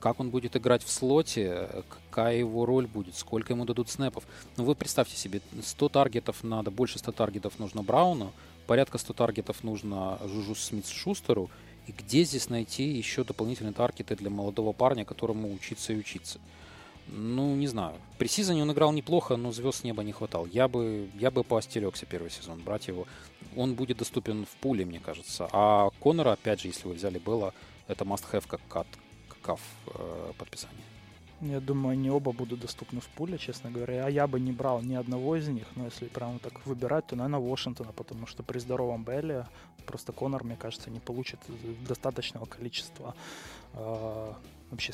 Как он будет играть в слоте, какая его роль будет, сколько ему дадут снэпов. Ну, вы представьте себе, 100 таргетов надо, больше 100 таргетов нужно Брауну, порядка 100 таргетов нужно Жужу Смит-Шустеру, и где здесь найти еще дополнительные таргеты для молодого парня, которому учиться и учиться? Ну, не знаю. При сезоне он играл неплохо, но звезд неба не хватал. Я бы, я бы поостерегся первый сезон брать его. Он будет доступен в пуле, мне кажется. А Конора, опять же, если вы взяли Белла, это must-have как, как, каф э, подписания. Я думаю, они оба будут доступны в пуле, честно говоря. А я бы не брал ни одного из них, но если прямо так выбирать, то, наверное, Вашингтона, потому что при здоровом Белле просто Конор, мне кажется, не получит достаточного количества э, вообще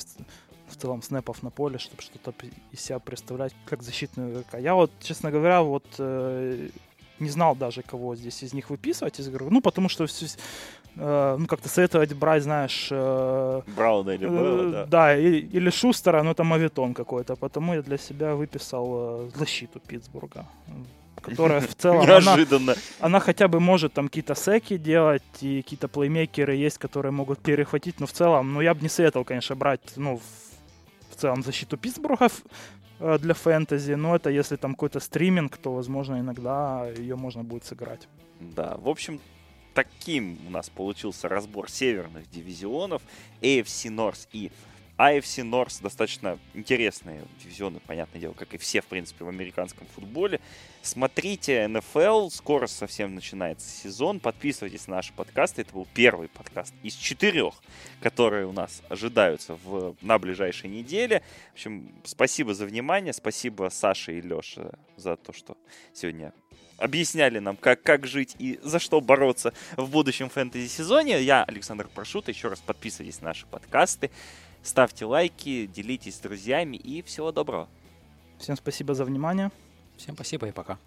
в целом снэпов на поле, чтобы что-то из себя представлять как защитную игрока. Я вот, честно говоря, вот э, не знал даже, кого здесь из них выписывать из игроков. Ну, потому что э, ну, как-то советовать брать, знаешь... Э, Брауна или Белла, э, да. Да, и, или Шустера, ну, это мавитон какой-то. Потому я для себя выписал э, защиту Питтсбурга которая в целом... Неожиданно. Она, она хотя бы может там какие-то секи делать, и какие-то плеймейкеры есть, которые могут перехватить, но в целом, ну, я бы не советовал, конечно, брать, ну, в целом защиту Питтсбурга э, для фэнтези, но это если там какой-то стриминг, то, возможно, иногда ее можно будет сыграть. Да, в общем, таким у нас получился разбор северных дивизионов AFC North и AFC North достаточно интересные дивизионы, понятное дело, как и все, в принципе, в американском футболе. Смотрите NFL, скоро совсем начинается сезон. Подписывайтесь на наши подкасты. Это был первый подкаст из четырех, которые у нас ожидаются в, на ближайшей неделе. В общем, спасибо за внимание. Спасибо Саше и Леше за то, что сегодня объясняли нам, как, как жить и за что бороться в будущем фэнтези-сезоне. Я Александр Прошут. Еще раз подписывайтесь на наши подкасты. Ставьте лайки, делитесь с друзьями и всего доброго. Всем спасибо за внимание. Всем спасибо и пока.